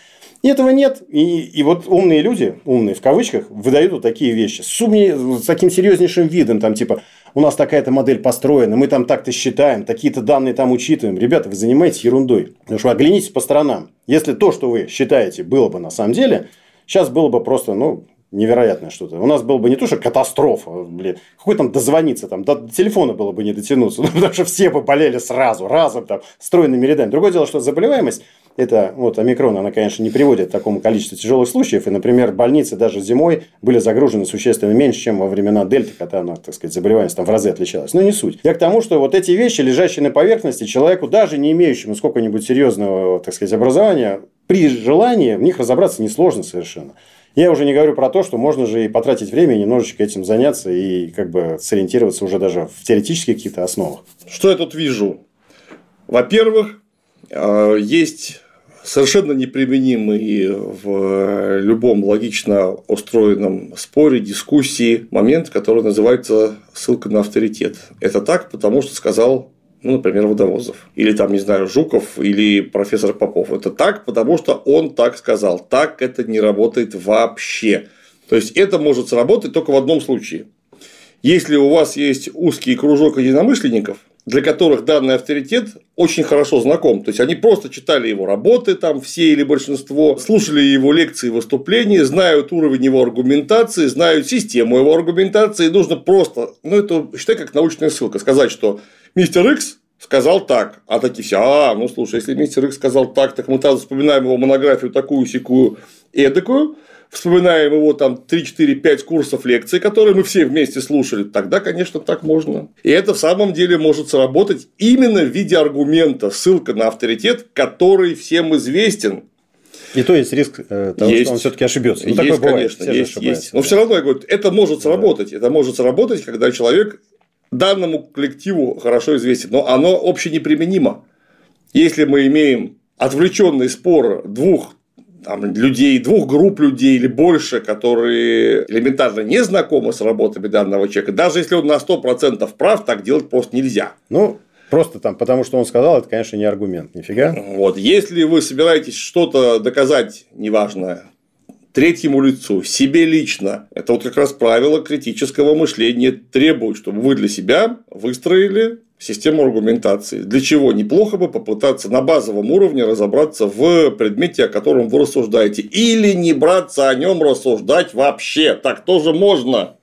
И этого нет. И, и вот умные люди, умные в кавычках, выдают вот такие вещи. С, умнее, с таким серьезнейшим видом, там типа, у нас такая-то модель построена, мы там так-то считаем, такие-то данные там учитываем. Ребята, вы занимаетесь ерундой. Потому что оглянитесь по сторонам. Если то, что вы считаете, было бы на самом деле, сейчас было бы просто, ну, невероятное что-то. У нас было бы не то, что катастрофа, блин, какой там дозвониться, там, до телефона было бы не дотянуться, [laughs] ну, потому что все бы болели сразу, разом, там, стройными рядами. Другое дело, что заболеваемость это вот омикрон, она, конечно, не приводит к такому количеству тяжелых случаев. И, например, больницы даже зимой были загружены существенно меньше, чем во времена дельты, когда она, так сказать, заболеваемость там в разы отличалась. Но не суть. Я к тому, что вот эти вещи, лежащие на поверхности, человеку, даже не имеющему сколько-нибудь серьезного, так сказать, образования, при желании в них разобраться несложно совершенно. Я уже не говорю про то, что можно же и потратить время и немножечко этим заняться и как бы сориентироваться уже даже в теоретических каких-то основах. Что я тут вижу? Во-первых, э, есть совершенно неприменимый в любом логично устроенном споре, дискуссии момент, который называется ссылка на авторитет. Это так, потому что сказал ну, например, Водовозов, или там, не знаю, Жуков, или профессор Попов. Это так, потому что он так сказал. Так это не работает вообще. То есть, это может сработать только в одном случае. Если у вас есть узкий кружок единомышленников, для которых данный авторитет очень хорошо знаком. То есть они просто читали его работы, там все или большинство, слушали его лекции и выступления, знают уровень его аргументации, знают систему его аргументации. И нужно просто, ну это считай как научная ссылка, сказать, что мистер Икс сказал так, а такие все, а, ну слушай, если мистер Икс сказал так, так мы тогда вспоминаем его монографию такую, секую, эдакую, вспоминаем его там 3-4-5 курсов лекций, которые мы все вместе слушали, тогда, конечно, так можно. И это в самом деле может сработать именно в виде аргумента, ссылка на авторитет, который всем известен. И то есть риск э, того, есть. что он все-таки ошибется. Ну, есть, конечно, все есть, есть. Но все равно я говорю, это может сработать. Да. Это может сработать, когда человек данному коллективу хорошо известен, но оно общенеприменимо. Если мы имеем отвлеченный спор двух там, людей, двух групп людей или больше, которые элементарно не знакомы с работами данного человека, даже если он на 100% прав, так делать просто нельзя. Ну, Просто там, потому что он сказал, это, конечно, не аргумент, нифига. Вот, если вы собираетесь что-то доказать, неважно, третьему лицу, себе лично, это вот как раз правило критического мышления требует, чтобы вы для себя выстроили систему аргументации. Для чего неплохо бы попытаться на базовом уровне разобраться в предмете, о котором вы рассуждаете. Или не браться о нем рассуждать вообще. Так тоже можно.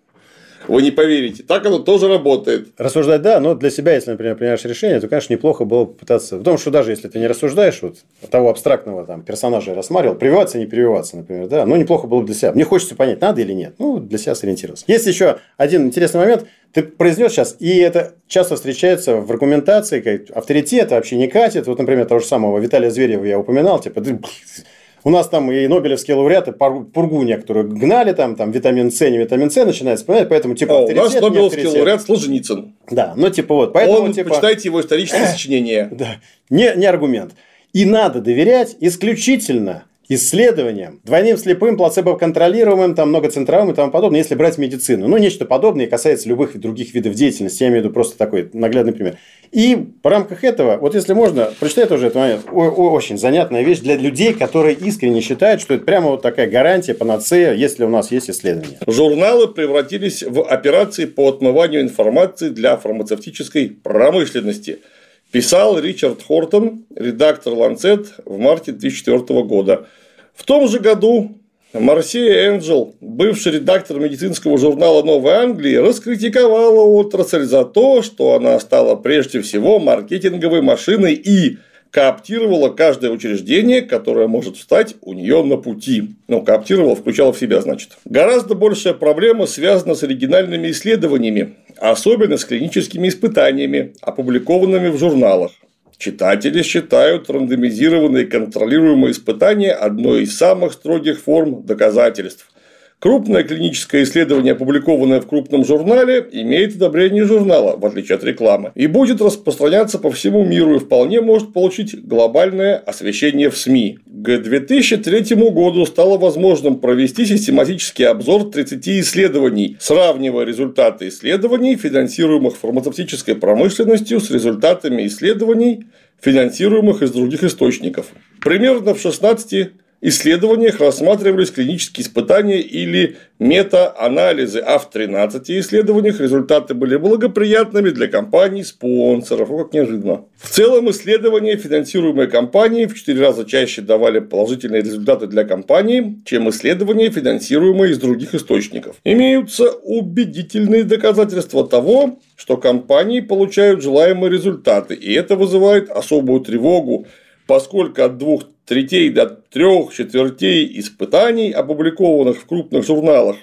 Вы не поверите. Так оно тоже работает. Рассуждать, да, но для себя, если, например, принимаешь решение, то, конечно, неплохо было попытаться. Потому что даже если ты не рассуждаешь, вот того абстрактного там, персонажа рассматривал, прививаться, не прививаться, например, да, ну, неплохо было бы для себя. Мне хочется понять, надо или нет. Ну, для себя сориентироваться. Есть еще один интересный момент. Ты произнес сейчас, и это часто встречается в аргументации, как авторитет вообще не катит. Вот, например, того же самого Виталия Зверева я упоминал, типа, у нас там и Нобелевские лауреаты пургу некоторую гнали, там, там витамин С, не витамин С начинает вспоминать, поэтому типа О, У нас Нобелевский лауреат Солженицын. Да, ну типа вот. Поэтому, Он, типа... почитайте его исторические [laughs] сочинения. Да, не, не аргумент. И надо доверять исключительно исследованиям, двойным слепым, плацебо-контролируемым, там многоцентровым и тому подобное, если брать медицину. Ну, нечто подобное касается любых других видов деятельности. Я имею в виду просто такой наглядный пример. И в рамках этого, вот если можно, прочитай тоже этот момент, очень занятная вещь для людей, которые искренне считают, что это прямо вот такая гарантия, панацея, если у нас есть исследования. Журналы превратились в операции по отмыванию информации для фармацевтической промышленности. Писал Ричард Хортон, редактор Lancet в марте 2004 года. В том же году Марсия Энджел, бывший редактор медицинского журнала «Новой Англии», раскритиковала отрасль за то, что она стала прежде всего маркетинговой машиной и кооптировала каждое учреждение, которое может встать у нее на пути. Ну, кооптировала, включала в себя, значит. Гораздо большая проблема связана с оригинальными исследованиями, особенно с клиническими испытаниями, опубликованными в журналах. Читатели считают рандомизированные контролируемые испытания одной из самых строгих форм доказательств. Крупное клиническое исследование, опубликованное в крупном журнале, имеет одобрение журнала, в отличие от рекламы, и будет распространяться по всему миру и вполне может получить глобальное освещение в СМИ. к 2003 году стало возможным провести систематический обзор 30 исследований, сравнивая результаты исследований, финансируемых фармацевтической промышленностью, с результатами исследований, финансируемых из других источников. Примерно в 16 исследованиях рассматривались клинические испытания или мета-анализы, а в 13 исследованиях результаты были благоприятными для компаний, спонсоров. О, как неожиданно. В целом исследования, финансируемые компанией, в 4 раза чаще давали положительные результаты для компании, чем исследования, финансируемые из других источников. Имеются убедительные доказательства того, что компании получают желаемые результаты, и это вызывает особую тревогу, поскольку от двух третей до трех четвертей испытаний, опубликованных в крупных журналах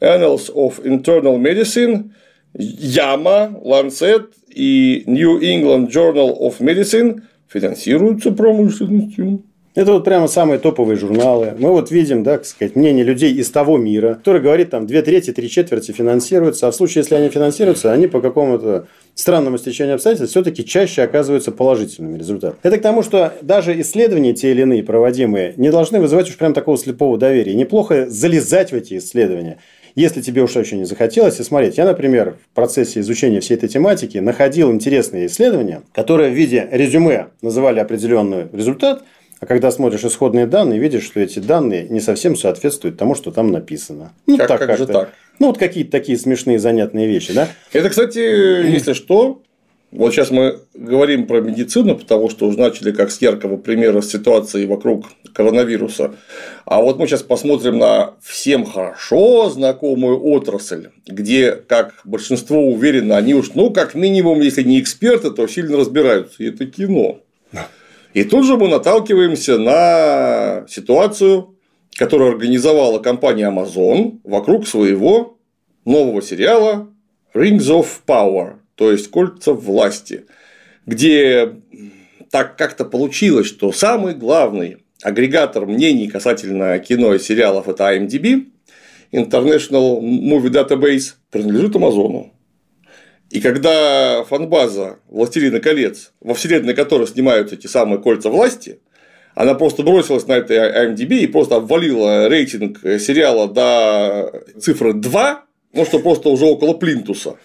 Annals of Internal Medicine, JAMA, Lancet и New England Journal of Medicine финансируются промышленностью. Это вот прямо самые топовые журналы. Мы вот видим, да, так сказать, мнение людей из того мира, который говорит, там, две трети, три четверти финансируются, а в случае, если они финансируются, они по какому-то странному стечению обстоятельств все-таки чаще оказываются положительными результатами. Это к тому, что даже исследования те или иные проводимые не должны вызывать уж прям такого слепого доверия. Неплохо залезать в эти исследования. Если тебе уж очень не захотелось, и смотреть. Я, например, в процессе изучения всей этой тематики находил интересные исследования, которые в виде резюме называли определенный результат – а когда смотришь исходные данные, видишь, что эти данные не совсем соответствуют тому, что там написано. Ну, как, так, как же так? Ну, вот какие-то такие смешные, занятные вещи, да? Это, кстати, если что, вот сейчас мы говорим про медицину, потому что уже начали как с яркого примера ситуации вокруг коронавируса. А вот мы сейчас посмотрим на всем хорошо знакомую отрасль, где, как большинство уверено, они уж, ну, как минимум, если не эксперты, то сильно разбираются. И это кино. И тут же мы наталкиваемся на ситуацию, которую организовала компания Amazon вокруг своего нового сериала Rings of Power, то есть кольца власти, где так как-то получилось, что самый главный агрегатор мнений касательно кино и сериалов это IMDb, International Movie Database, принадлежит Амазону. И когда фанбаза «Властелина колец», во вселенной которой снимаются эти самые кольца власти, она просто бросилась на это IMDb и просто обвалила рейтинг сериала до цифры 2, ну, что просто уже около плинтуса.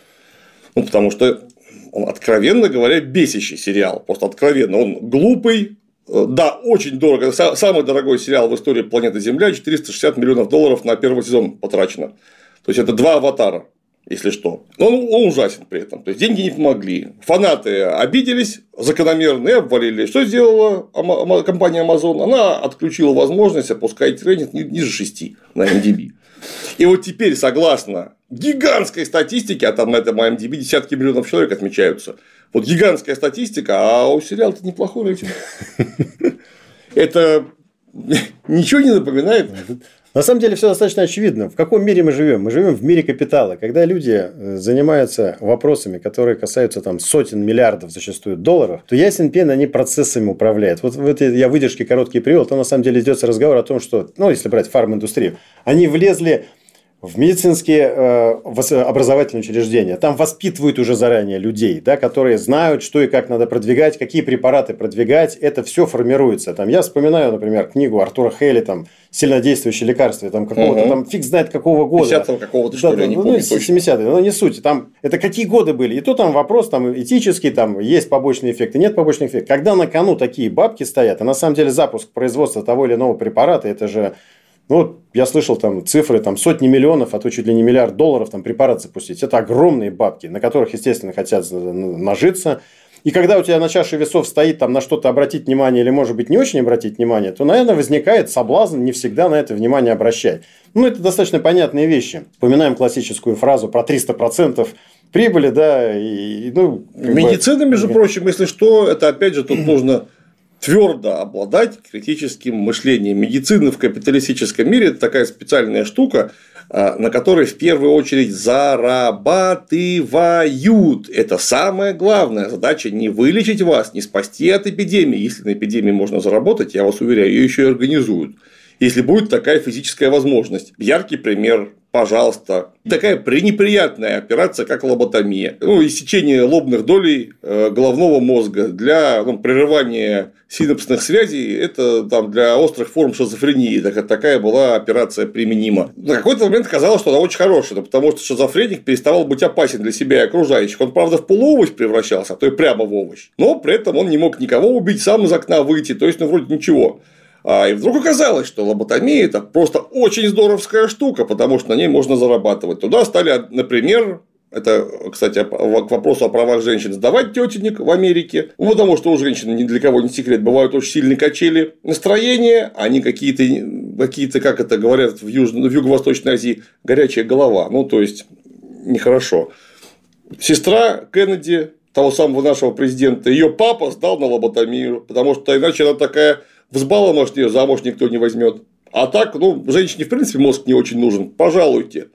Ну, потому что он, откровенно говоря, бесящий сериал. Просто откровенно. Он глупый, да, очень дорого. Самый дорогой сериал в истории планеты Земля 460 миллионов долларов на первый сезон потрачено. То есть это два аватара если что. Но он, он ужасен при этом. То есть деньги не помогли. Фанаты обиделись закономерно и обвалили. Что сделала компания Amazon? Она отключила возможность опускать рейтинг ниже 6 на MDB. И вот теперь, согласно гигантской статистике, а там на этом MDB десятки миллионов человек отмечаются, вот гигантская статистика, а у сериала-то неплохой рейтинг. [laughs] Это [laughs] ничего не напоминает на самом деле все достаточно очевидно. В каком мире мы живем? Мы живем в мире капитала. Когда люди э, занимаются вопросами, которые касаются там сотен миллиардов зачастую долларов, то ясен пен они процессами управляют. Вот, вот я выдержки короткий привел, то на самом деле идет разговор о том, что, ну, если брать фарм-индустрию, они влезли в медицинские э, образовательные учреждения. Там воспитывают уже заранее людей, да, которые знают, что и как надо продвигать, какие препараты продвигать. Это все формируется. Там, я вспоминаю, например, книгу Артура Хейли, там, «Сильнодействующие лекарства», там, какого-то, угу. там, фиг знает какого года. 50-го какого-то, что да, ли, я не ну, помню 70-е, но не суть. Там, это какие годы были. И то там вопрос там, этический, там есть побочные эффекты, нет побочных эффектов. Когда на кону такие бабки стоят, а на самом деле запуск производства того или иного препарата, это же ну, я слышал там цифры, там сотни миллионов, а то чуть ли не миллиард долларов там препарат запустить. Это огромные бабки, на которых, естественно, хотят нажиться. И когда у тебя на чаше весов стоит там на что-то обратить внимание или, может быть, не очень обратить внимание, то, наверное, возникает соблазн не всегда на это внимание обращать. Ну, это достаточно понятные вещи. Вспоминаем классическую фразу про 300% прибыли, да, и, ну... Медицина, бы... между прочим, если что, это, опять же, тут [clears throat] нужно твердо обладать критическим мышлением. Медицина в капиталистическом мире – это такая специальная штука, а, на которой в первую очередь зарабатывают. Это самая главная задача – не вылечить вас, не спасти от эпидемии. Если на эпидемии можно заработать, я вас уверяю, ее еще и организуют. Если будет такая физическая возможность. Яркий пример пожалуйста. Такая пренеприятная операция, как лоботомия. Ну, иссечение лобных долей э, головного мозга для ну, прерывания синапсных связей, это там, для острых форм шизофрении так, такая была операция применима. На какой-то момент казалось, что она очень хорошая, потому что шизофреник переставал быть опасен для себя и окружающих. Он, правда, в полуовощ превращался, а то и прямо в овощ. Но при этом он не мог никого убить, сам из окна выйти, то есть, ну, вроде ничего. А, и вдруг оказалось, что лоботомия – это просто очень здоровская штука, потому что на ней можно зарабатывать. Туда стали, например, это, кстати, к вопросу о правах женщин сдавать тетенек в Америке. Ну, потому что у женщин ни для кого не секрет, бывают очень сильные качели настроения, они какие-то, какие-то как это говорят в, Юж... в Юго-Восточной Азии, горячая голова. Ну, то есть, нехорошо. Сестра Кеннеди, того самого нашего президента, ее папа сдал на лоботомию, потому что иначе она такая взбаломошь ее замуж никто не возьмет. А так, ну, женщине, в принципе, мозг не очень нужен. Пожалуйте.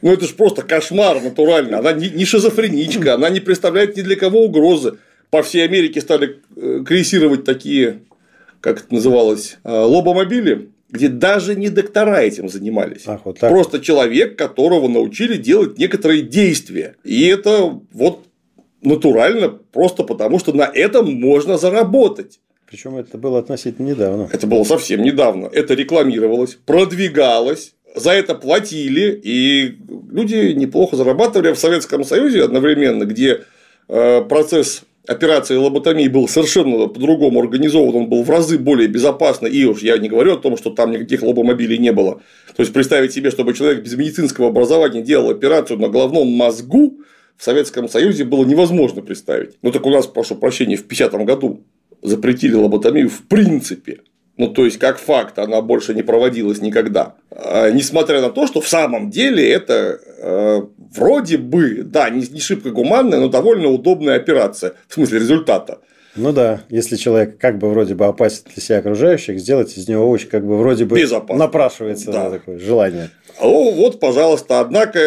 Ну, это же просто кошмар натурально. Она не шизофреничка, она не представляет ни для кого угрозы. По всей Америке стали э, крейсировать такие, как это называлось, э, лобомобили, где даже не доктора этим занимались. Ах, вот так. Просто человек, которого научили делать некоторые действия. И это вот натурально просто потому, что на этом можно заработать. Причем это было относительно недавно. Это было совсем недавно. Это рекламировалось, продвигалось, за это платили, и люди неплохо зарабатывали в Советском Союзе одновременно, где э, процесс операции лоботомии был совершенно по-другому организован, он был в разы более безопасный, и уж я не говорю о том, что там никаких лобомобилей не было. То есть, представить себе, чтобы человек без медицинского образования делал операцию на головном мозгу, в Советском Союзе было невозможно представить. Ну так у нас, прошу прощения, в 50 году запретили лоботомию в принципе. Ну, то есть, как факт, она больше не проводилась никогда. А, несмотря на то, что в самом деле это э, вроде бы, да, не, не шибко гуманная, но довольно удобная операция, в смысле результата. Ну да, если человек как бы вроде бы опасен для себя окружающих, сделать из него очень как бы вроде бы Безопасно. напрашивается да. на такое желание. Ну вот, пожалуйста, однако,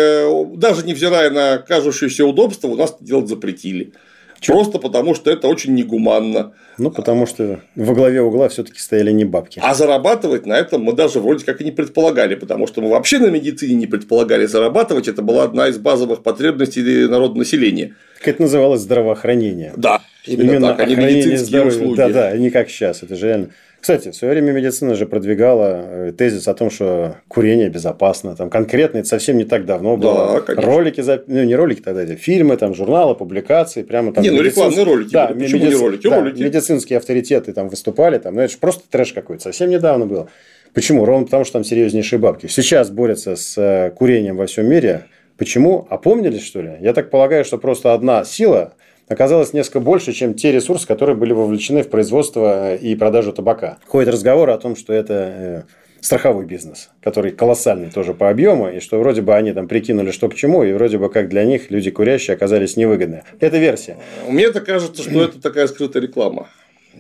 даже невзирая на кажущееся удобство, у нас делать запретили. Чего? Просто потому, что это очень негуманно. Ну, потому что во главе угла все-таки стояли не бабки. А зарабатывать на этом мы даже вроде как и не предполагали, потому что мы вообще на медицине не предполагали зарабатывать. Это была одна из базовых потребностей народного населения. Так это называлось здравоохранение. Да, именно, именно так, а не медицинские здоровья. услуги. Да, да, не как сейчас. Это же реально. Кстати, в свое время медицина же продвигала э, тезис о том, что курение безопасно. Там конкретно это совсем не так давно было. Да, конечно. Ролики, ну не ролики тогда, это фильмы, там журналы, публикации, прямо там. Не, ну медицинские... рекламные ролики. Да, были. почему медици... не ролики? Да, ролики. Медицинские авторитеты там выступали, там, ну это же просто трэш какой-то. Совсем недавно было. Почему? Ровно потому, что там серьезнейшие бабки. Сейчас борются с э, курением во всем мире. Почему? Опомнились, что ли? Я так полагаю, что просто одна сила оказалось несколько больше, чем те ресурсы, которые были вовлечены в производство и продажу табака. Ходит разговор о том, что это э, страховой бизнес, который колоссальный тоже по объему, и что вроде бы они там прикинули, что к чему, и вроде бы как для них люди курящие оказались невыгодны. Это версия. Мне это кажется, что это такая скрытая реклама.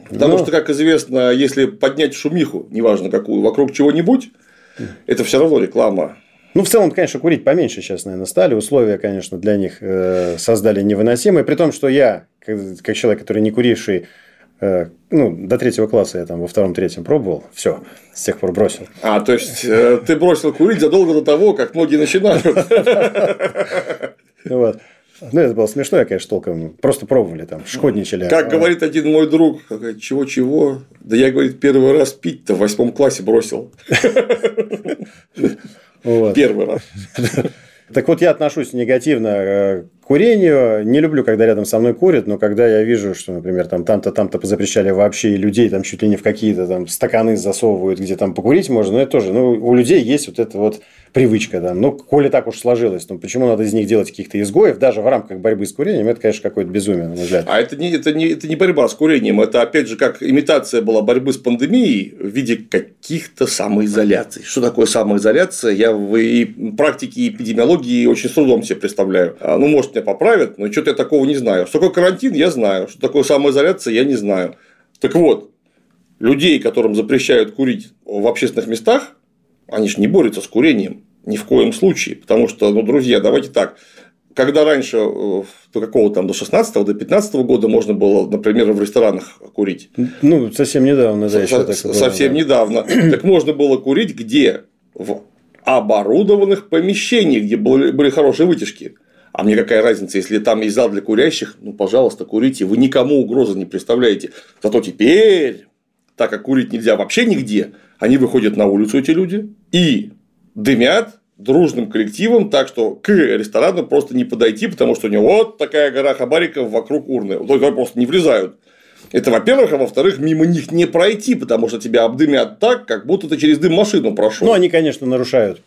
Потому Но... что, как известно, если поднять шумиху, неважно какую, вокруг чего-нибудь, это все равно реклама. Ну, в целом, конечно, курить поменьше сейчас, наверное, стали. Условия, конечно, для них э, создали невыносимые. При том, что я, как, как человек, который не куривший, э, ну, до третьего класса я там во втором-третьем пробовал, все, с тех пор бросил. А, то есть, э, ты бросил курить задолго до того, как многие начинают. Вот. Ну, это было смешно, я, конечно, толком. Просто пробовали там, шкодничали. Как говорит один мой друг, чего-чего. Да я, говорит, первый раз пить-то в восьмом классе бросил. [laughs] Вот. Первый раз. [laughs] Так вот, я отношусь негативно э, курению. Не люблю, когда рядом со мной курят, но когда я вижу, что, например, там там-то, там-то запрещали вообще и людей там чуть ли не в какие-то там стаканы засовывают, где там покурить можно, но это тоже, ну, у людей есть вот это вот привычка, да. Ну, коли так уж сложилось, ну, почему надо из них делать каких-то изгоев, даже в рамках борьбы с курением, это, конечно, какое-то безумие, на мой взгляд. А это не, это, не, это не борьба с курением, это, опять же, как имитация была борьбы с пандемией в виде каких-то самоизоляций. Что такое самоизоляция? Я в практике эпидемиологии очень с трудом себе представляю. А, ну, может, меня поправят, но что-то я такого не знаю. Что такое карантин, я знаю. Что такое самоизоляция, я не знаю. Так вот, людей, которым запрещают курить в общественных местах, они же не борются с курением. Ни в коем случае. Потому что, ну, друзья, давайте так. когда раньше э, до какого там, до 16 до 15 года можно было, например, в ресторанах курить. Ну, совсем недавно, да, еще так Совсем недавно. Так можно было курить где? В оборудованных помещениях, где были хорошие вытяжки. А мне какая разница, если там есть зал для курящих, ну, пожалуйста, курите, вы никому угрозы не представляете. Зато теперь, так как курить нельзя вообще нигде, они выходят на улицу, эти люди, и дымят дружным коллективом, так что к ресторану просто не подойти, потому что у него вот такая гора хабариков вокруг урны. Туда просто не влезают. Это, во-первых, а во-вторых, мимо них не пройти, потому что тебя обдымят так, как будто ты через дым машину прошел. Ну, они, конечно, нарушают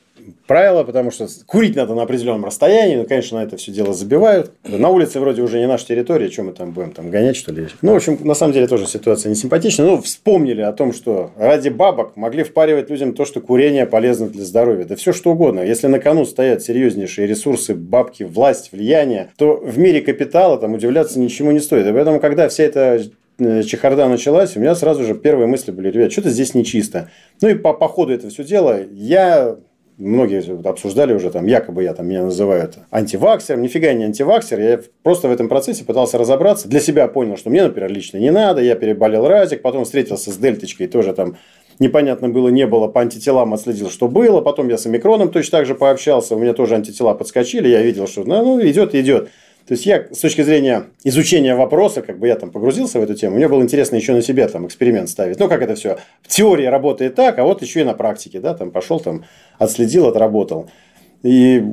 правила, потому что курить надо на определенном расстоянии, ну, конечно, на это все дело забивают. На улице вроде уже не наша территория, чем мы там будем там гонять, что ли? Ну, в общем, на самом деле тоже ситуация не симпатичная. Ну, вспомнили о том, что ради бабок могли впаривать людям то, что курение полезно для здоровья. Да все что угодно. Если на кону стоят серьезнейшие ресурсы, бабки, власть, влияние, то в мире капитала там удивляться ничему не стоит. И поэтому, когда вся эта э, чехарда началась, у меня сразу же первые мысли были, ребят, что-то здесь нечисто. Ну и по, по ходу этого все дела я многие обсуждали уже, там, якобы я там меня называют антиваксером. Нифига не антиваксер. Я просто в этом процессе пытался разобраться. Для себя понял, что мне, например, лично не надо. Я переболел разик, потом встретился с дельточкой, тоже там непонятно было, не было, по антителам отследил, что было. Потом я с омикроном точно так же пообщался, у меня тоже антитела подскочили, я видел, что ну, ну идет, идет. То есть я с точки зрения изучения вопроса, как бы я там погрузился в эту тему, мне было интересно еще на себе там эксперимент ставить. Ну, как это все. В теории работает так, а вот еще и на практике, да, там пошел, там отследил, отработал. И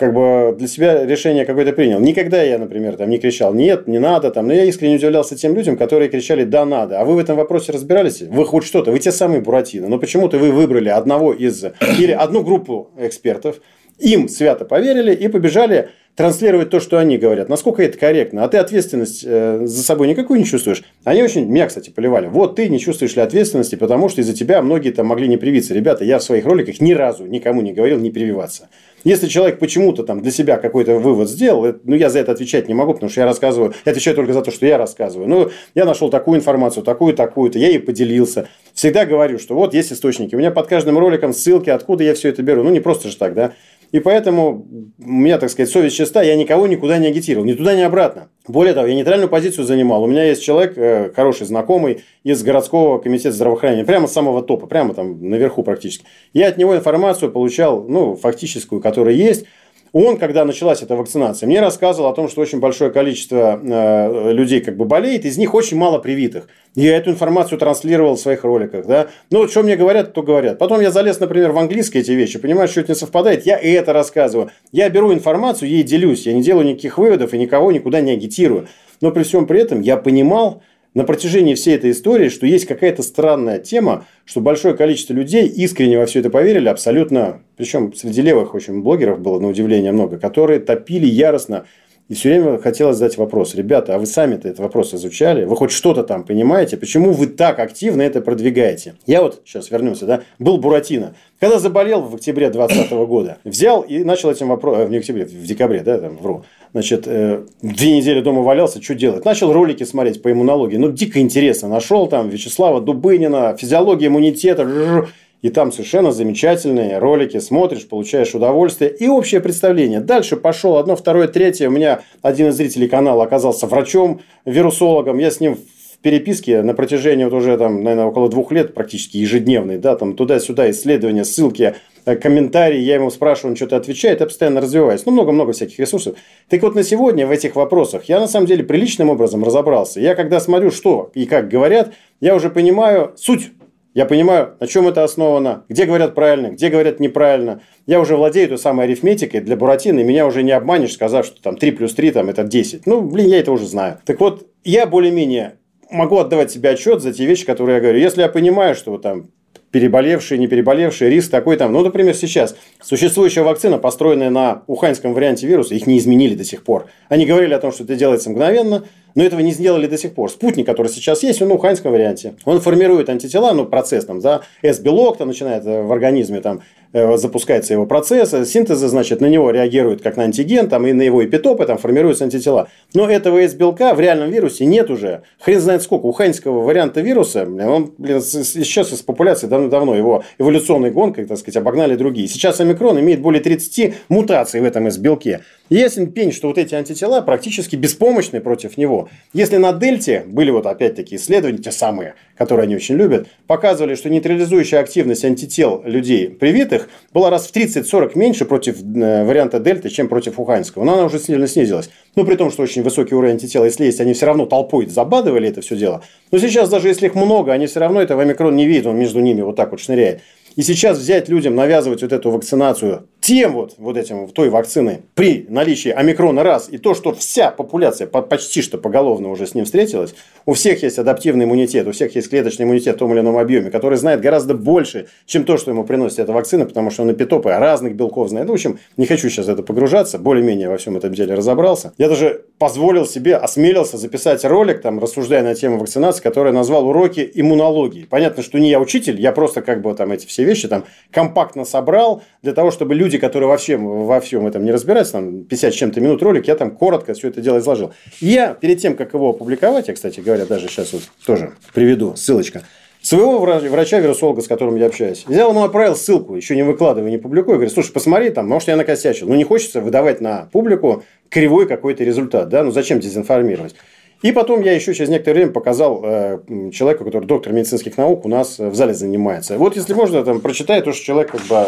как бы для себя решение какое-то принял. Никогда я, например, там не кричал «нет, не надо», там, но я искренне удивлялся тем людям, которые кричали «да, надо». А вы в этом вопросе разбирались? Вы хоть что-то, вы те самые Буратино, но почему-то вы выбрали одного из, или одну группу экспертов, им свято поверили и побежали транслировать то, что они говорят. Насколько это корректно? А ты ответственность э, за собой никакую не чувствуешь? Они очень меня, кстати, поливали. Вот ты не чувствуешь ли ответственности, потому что из-за тебя многие там могли не привиться. Ребята, я в своих роликах ни разу никому не говорил не прививаться. Если человек почему-то там для себя какой-то вывод сделал, ну, я за это отвечать не могу, потому что я рассказываю, я отвечаю только за то, что я рассказываю. Ну, я нашел такую информацию, такую, такую-то, я ей поделился. Всегда говорю, что вот есть источники. У меня под каждым роликом ссылки, откуда я все это беру. Ну, не просто же так, да. И поэтому у меня, так сказать, совесть чиста, я никого никуда не агитировал, ни туда, ни обратно. Более того, я нейтральную позицию занимал. У меня есть человек, э, хороший знакомый из городского комитета здравоохранения, прямо с самого топа, прямо там наверху практически. Я от него информацию получал, ну, фактическую, которая есть. Он, когда началась эта вакцинация, мне рассказывал о том, что очень большое количество э, людей как бы болеет, из них очень мало привитых. Я эту информацию транслировал в своих роликах. Да? Ну, что мне говорят, то говорят. Потом я залез, например, в английские эти вещи, понимаю, что это не совпадает, я и это рассказываю. Я беру информацию, ей делюсь, я не делаю никаких выводов и никого никуда не агитирую. Но при всем при этом я понимал, на протяжении всей этой истории, что есть какая-то странная тема, что большое количество людей искренне во все это поверили, абсолютно, причем среди левых очень блогеров было на удивление много, которые топили яростно и все время хотелось задать вопрос. Ребята, а вы сами-то этот вопрос изучали? Вы хоть что-то там понимаете? Почему вы так активно это продвигаете? Я вот, сейчас вернемся, да, был Буратино. Когда заболел в октябре 2020 года, взял и начал этим вопросом, э, в октябре, в декабре, да, там, вру, значит, э, две недели дома валялся, что делать? Начал ролики смотреть по иммунологии. Ну, дико интересно. Нашел там Вячеслава Дубынина, физиология иммунитета. И там совершенно замечательные ролики. Смотришь, получаешь удовольствие и общее представление. Дальше пошел одно, второе, третье. У меня один из зрителей канала оказался врачом, вирусологом. Я с ним в переписке на протяжении вот уже там, наверное, около двух лет практически ежедневный, да, там туда-сюда исследования, ссылки, э, комментарии, я ему спрашиваю, он что-то отвечает, я постоянно развиваюсь. Ну, много-много всяких ресурсов. Так вот, на сегодня в этих вопросах я на самом деле приличным образом разобрался. Я когда смотрю, что и как говорят, я уже понимаю суть я понимаю, на чем это основано, где говорят правильно, где говорят неправильно. Я уже владею той самой арифметикой для Буратино, и меня уже не обманешь, сказав, что там 3 плюс 3 там, это 10. Ну, блин, я это уже знаю. Так вот, я более-менее могу отдавать себе отчет за те вещи, которые я говорю. Если я понимаю, что там переболевшие, не переболевшие, риск такой там. Ну, например, сейчас существующая вакцина, построенная на уханьском варианте вируса, их не изменили до сих пор. Они говорили о том, что это делается мгновенно, но этого не сделали до сих пор. Спутник, который сейчас есть, он на уханьском варианте. Он формирует антитела, ну, процесс там, да, S-белок там начинает э, в организме там запускается его процесс синтеза, значит, на него реагирует как на антиген, там, и на его эпитопы там формируются антитела. Но этого S-белка в реальном вирусе нет уже. Хрен знает сколько. У хайнского варианта вируса, он, блин, исчез из популяции давно-давно. Его эволюционной гонкой, так сказать, обогнали другие. Сейчас омикрон имеет более 30 мутаций в этом S-белке. Ясен пень, что вот эти антитела практически беспомощны против него. Если на дельте были вот опять-таки исследования, те самые, которые они очень любят, показывали, что нейтрализующая активность антител людей привитых была раз в 30-40 меньше против э, варианта дельты, чем против уханьского. Но она уже сильно снизилась. Ну, при том, что очень высокий уровень антител, если есть, они все равно толпой забадывали это все дело. Но сейчас, даже если их много, они все равно этого омикрон не видят, он между ними вот так вот шныряет. И сейчас взять людям, навязывать вот эту вакцинацию тем вот, вот этим, той вакцины при наличии омикрона раз, и то, что вся популяция почти что поголовно уже с ним встретилась, у всех есть адаптивный иммунитет, у всех есть клеточный иммунитет в том или ином объеме, который знает гораздо больше, чем то, что ему приносит эта вакцина, потому что он эпитопы разных белков знает. Ну, в общем, не хочу сейчас это погружаться, более-менее во всем этом деле разобрался. Я даже позволил себе, осмелился записать ролик, там, рассуждая на тему вакцинации, который назвал «Уроки иммунологии». Понятно, что не я учитель, я просто как бы там эти все вещи там компактно собрал для того, чтобы люди, которые во всем, во всем этом не разбираются, там 50 с чем-то минут ролик, я там коротко все это дело изложил. Я перед тем, как его опубликовать, я, кстати говоря, даже сейчас вот тоже приведу ссылочка, своего врача-вирусолога, с которым я общаюсь, взял ему отправил ссылку, еще не выкладывая, не публикуя, говорит, слушай, посмотри, там, может, я накосячил. Ну, не хочется выдавать на публику кривой какой-то результат, да, ну, зачем дезинформировать? И потом я еще через некоторое время показал э, человеку, который доктор медицинских наук у нас в зале занимается. Вот если можно, там прочитай то, что человек как бы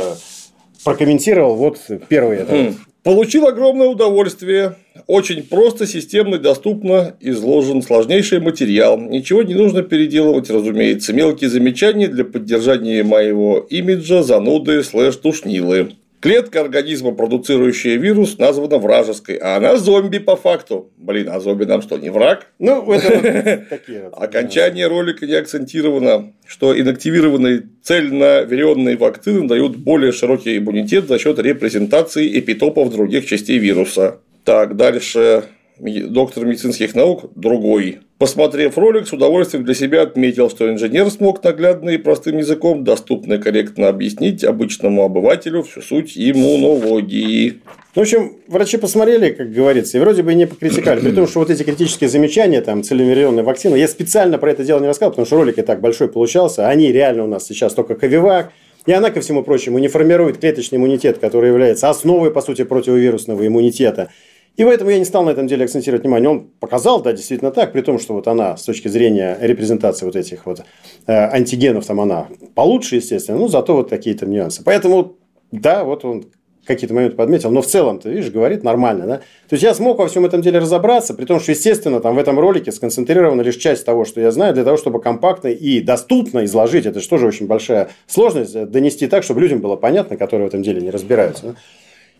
прокомментировал. Вот первый это. Получил огромное удовольствие. Очень просто, системно, доступно изложен сложнейший материал. Ничего не нужно переделывать, разумеется. Мелкие замечания для поддержания моего имиджа, зануды, слэш, тушнилы. Клетка организма, продуцирующая вирус, названа вражеской, а она зомби по факту. Блин, а зомби нам что, не враг? Ну, это [laughs] такие Окончание ролика не акцентировано, что инактивированные цельноверенные вакцины дают более широкий иммунитет за счет репрезентации эпитопов других частей вируса. Так, дальше доктор медицинских наук другой. Посмотрев ролик, с удовольствием для себя отметил, что инженер смог наглядно и простым языком доступно и корректно объяснить обычному обывателю всю суть иммунологии. Ну, в общем, врачи посмотрели, как говорится, и вроде бы не покритиковали. При том, что вот эти критические замечания, там, целеверенные вакцины, я специально про это дело не рассказал, потому что ролик и так большой получался. Они реально у нас сейчас только Ковивак, и она, ко всему прочему, не формирует клеточный иммунитет, который является основой, по сути, противовирусного иммунитета. И поэтому я не стал на этом деле акцентировать внимание. Он показал, да, действительно так, при том, что вот она с точки зрения репрезентации вот этих вот э, антигенов, там она получше, естественно, но зато вот какие-то нюансы. Поэтому, да, вот он какие-то моменты подметил, но в целом, ты видишь, говорит нормально, да? То есть я смог во всем этом деле разобраться, при том, что, естественно, там в этом ролике сконцентрирована лишь часть того, что я знаю, для того, чтобы компактно и доступно изложить, это же тоже очень большая сложность, э, донести так, чтобы людям было понятно, которые в этом деле не разбираются. Да?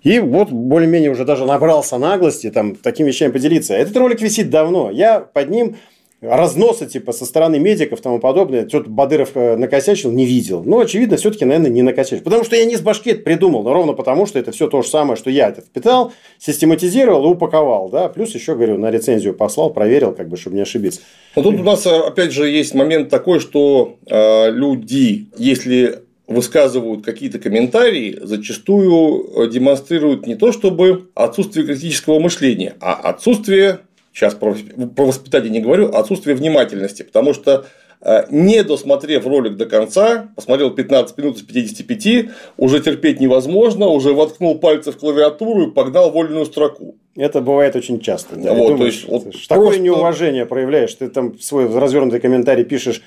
И вот более-менее уже даже набрался наглости там такими вещами поделиться. Этот ролик висит давно. Я под ним разноса типа со стороны медиков и тому подобное, что-то Бадыров э, накосячил, не видел. Ну, очевидно, все-таки, наверное, не накосячил. Потому что я не с башки это придумал, но ровно потому, что это все то же самое, что я это впитал, систематизировал и упаковал. Да? Плюс еще, говорю, на рецензию послал, проверил, как бы, чтобы не ошибиться. Но тут у нас, опять же, есть момент такой, что э, люди, если высказывают какие-то комментарии, зачастую э, демонстрируют не то чтобы отсутствие критического мышления, а отсутствие, сейчас про, воспитание не говорю, отсутствие внимательности. Потому что э, не досмотрев ролик до конца, посмотрел 15 минут из 55, уже терпеть невозможно, уже воткнул пальцы в клавиатуру и погнал вольную строку. Это бывает очень часто. Да, вот, думаешь, то есть, вот такое просто... неуважение проявляешь, ты там свой развернутый комментарий пишешь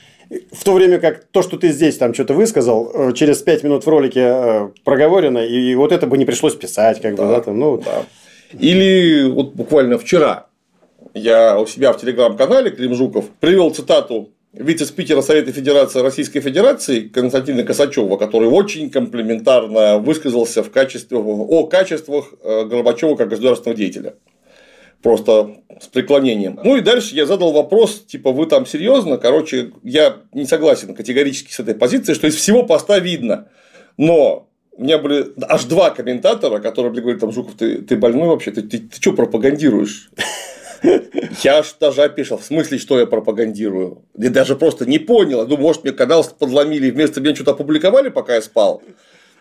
в то время как то, что ты здесь там что-то высказал, э, через пять минут в ролике э, проговорено, и вот это бы не пришлось писать, как да, бы, да, там, ну. Да. Или вот буквально вчера я у себя в телеграм-канале Клим Жуков привел цитату вице-спикера Совета Федерации Российской Федерации Константина Косачева, который очень комплиментарно высказался в качестве, о качествах э, Горбачева как государственного деятеля просто с преклонением. Ну и дальше я задал вопрос, типа, вы там серьезно? Короче, я не согласен категорически с этой позицией, что из всего поста видно. Но у меня были аж два комментатора, которые мне говорят, там, Жуков, ты, ты больной вообще, ты, ты, ты что пропагандируешь? Я аж даже опешил, в смысле, что я пропагандирую? Я даже просто не понял. Думаю, может, мне канал подломили вместо меня что-то опубликовали, пока я спал.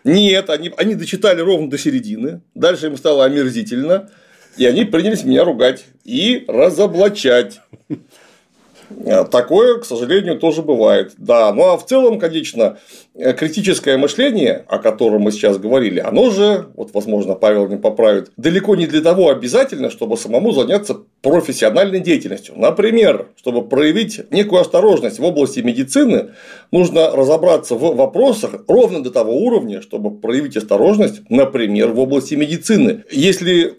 Нет, они, они дочитали ровно до середины, дальше им стало омерзительно, и они принялись меня ругать и разоблачать. Э, такое, к сожалению, тоже бывает. Да, ну а в целом, конечно, э, критическое мышление, о котором мы сейчас говорили, оно же, вот, возможно, Павел не поправит, далеко не для того обязательно, чтобы самому заняться профессиональной деятельностью. Например, чтобы проявить некую осторожность в области медицины, нужно разобраться в вопросах ровно до того уровня, чтобы проявить осторожность, например, в области медицины. Если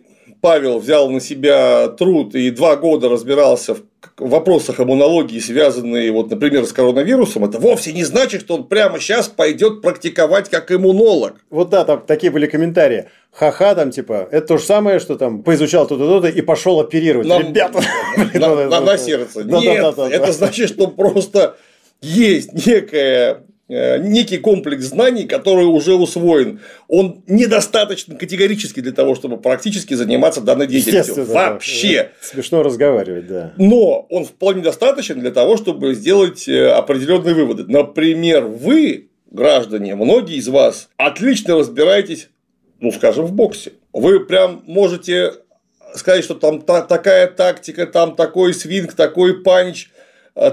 Павел взял на себя труд и два года разбирался в вопросах иммунологии, связанные, вот, например, с коронавирусом, это вовсе не значит, что он прямо сейчас пойдет практиковать как иммунолог. Вот да, там такие были комментарии. Ха-ха, там типа, это то же самое, что там поизучал то-то, то-то и пошел оперировать. Нам... Ребята, [laughs] на, на сердце. Нет, это значит, что просто есть некая некий комплекс знаний, который уже усвоен. Он недостаточно категорически для того, чтобы практически заниматься данной деятельностью. Вообще. Да. Смешно разговаривать, да. Но он вполне достаточен для того, чтобы сделать э, определенные выводы. Например, вы, граждане, многие из вас отлично разбираетесь, ну, скажем, в боксе. Вы прям можете сказать, что там такая тактика, там такой свинг, такой панч –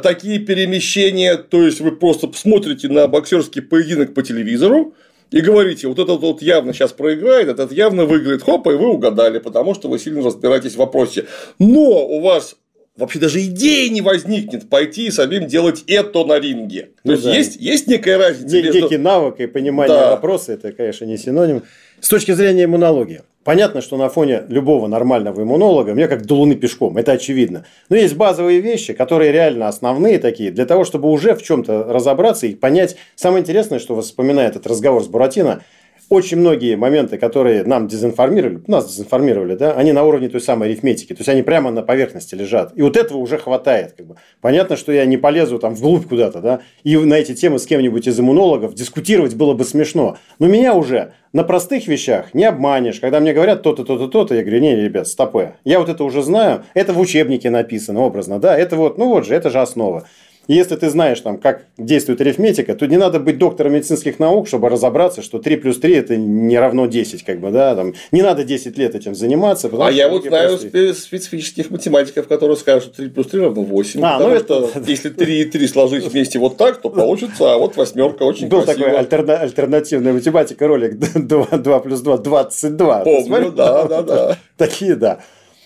такие перемещения, то есть вы просто смотрите на боксерский поединок по телевизору и говорите, вот этот вот явно сейчас проиграет, этот явно выиграет, хоп, и вы угадали, потому что вы сильно разбираетесь в вопросе. Но у вас вообще даже идеи не возникнет пойти и самим делать это на ринге. То ну, есть, да. есть, есть некая разница. Некий между... навык и понимание да. вопроса, это, конечно, не синоним. С точки зрения иммунологии. Понятно, что на фоне любого нормального иммунолога мне как до луны пешком, это очевидно. Но есть базовые вещи, которые реально основные такие, для того, чтобы уже в чем-то разобраться и понять. Самое интересное, что вспоминает этот разговор с Буратино, очень многие моменты, которые нам дезинформировали, нас дезинформировали, да, они на уровне той самой арифметики, то есть они прямо на поверхности лежат. И вот этого уже хватает. Как бы. Понятно, что я не полезу там вглубь куда-то, да, и на эти темы с кем-нибудь из иммунологов дискутировать было бы смешно. Но меня уже на простых вещах не обманешь. Когда мне говорят то-то, то-то, то-то, я говорю, не, ребят, стопы. Я вот это уже знаю, это в учебнике написано образно, да, это вот, ну вот же, это же основа. И если ты знаешь, там, как действует арифметика, то не надо быть доктором медицинских наук, чтобы разобраться, что 3 плюс 3 это не равно 10. Как бы, да? там, не надо 10 лет этим заниматься. А я вот знаю простые. специфических математиков, которые скажут, что 3 плюс 3 равно 8. А, потому ну что это... если 3 и 3 сложить вместе вот так, то получится, а вот восьмерка очень Был красиво. такой альтерна... альтернативная математика ролик [laughs] 2, 2 плюс 2 22. Помню, да, да, да. [laughs] Такие, да.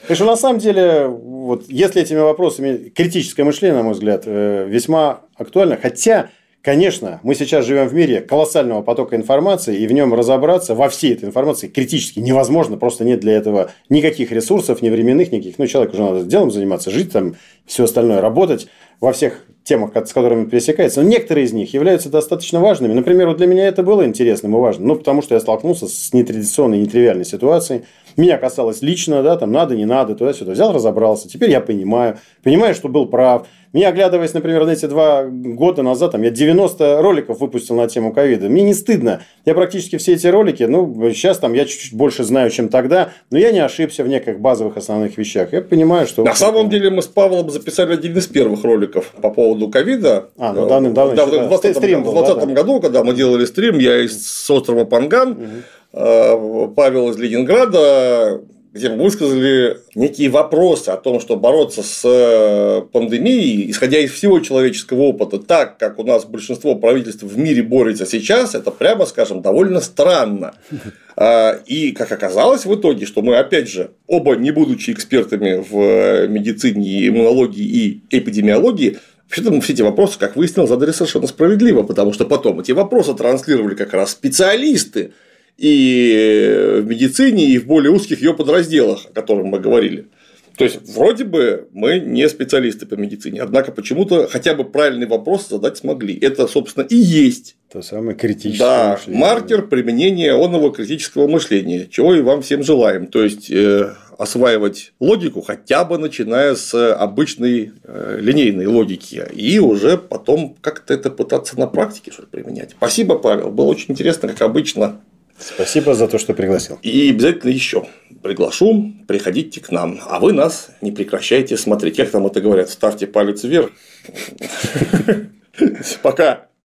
Что на самом деле, вот, если этими вопросами критическое мышление, на мой взгляд, э, весьма актуально, хотя Конечно, мы сейчас живем в мире колоссального потока информации, и в нем разобраться во всей этой информации критически невозможно, просто нет для этого никаких ресурсов, ни временных, никаких. Ну, человеку уже надо делом заниматься, жить там, все остальное, работать во всех темах, с которыми пересекается. Но некоторые из них являются достаточно важными. Например, вот для меня это было интересным и важным, ну, потому что я столкнулся с нетрадиционной, нетривиальной ситуацией. Меня касалось лично, да, там надо, не надо, туда-сюда. Взял, разобрался. Теперь я понимаю. Понимаю, что был прав. Меня, оглядываясь, например, на эти два года назад, там, я 90 роликов выпустил на тему ковида. Мне не стыдно. Я практически все эти ролики, ну, сейчас там я чуть-чуть больше знаю, чем тогда, но я не ошибся в неких базовых основных вещах. Я понимаю, что... На самом деле мы с Павлом записали один из первых роликов по поводу ковида. А, ну давным-давно. Да, в 2020 году, когда мы делали стрим, я из острова Панган, угу. Павел из Ленинграда, где высказали некие вопросы о том, что бороться с э, пандемией, исходя из всего человеческого опыта, так, как у нас большинство правительств в мире борется сейчас, это, прямо скажем, довольно странно. [laughs] А, и, как оказалось в итоге, что мы, опять же, оба не будучи экспертами в медицине, иммунологии и эпидемиологии, Вообще-то мы все эти вопросы, как выяснилось, задали совершенно справедливо, потому что потом эти вопросы транслировали как раз специалисты, и в медицине, и в более узких ее подразделах, о которых мы говорили. То есть, вроде бы мы не специалисты по медицине, однако почему-то хотя бы правильный вопрос задать смогли. Это, собственно, и есть. То самое критическое да, мышление. маркер применения онного критического мышления, чего и вам всем желаем. То есть, э, осваивать логику, хотя бы начиная с обычной э, линейной логики, и уже потом как-то это пытаться на практике что применять. Спасибо, Павел. Было очень интересно, как обычно. Спасибо за то, что пригласил. И обязательно еще приглашу, приходите к нам, а вы нас не прекращайте смотреть. Как там это говорят, ставьте палец вверх. [laughs] Пока.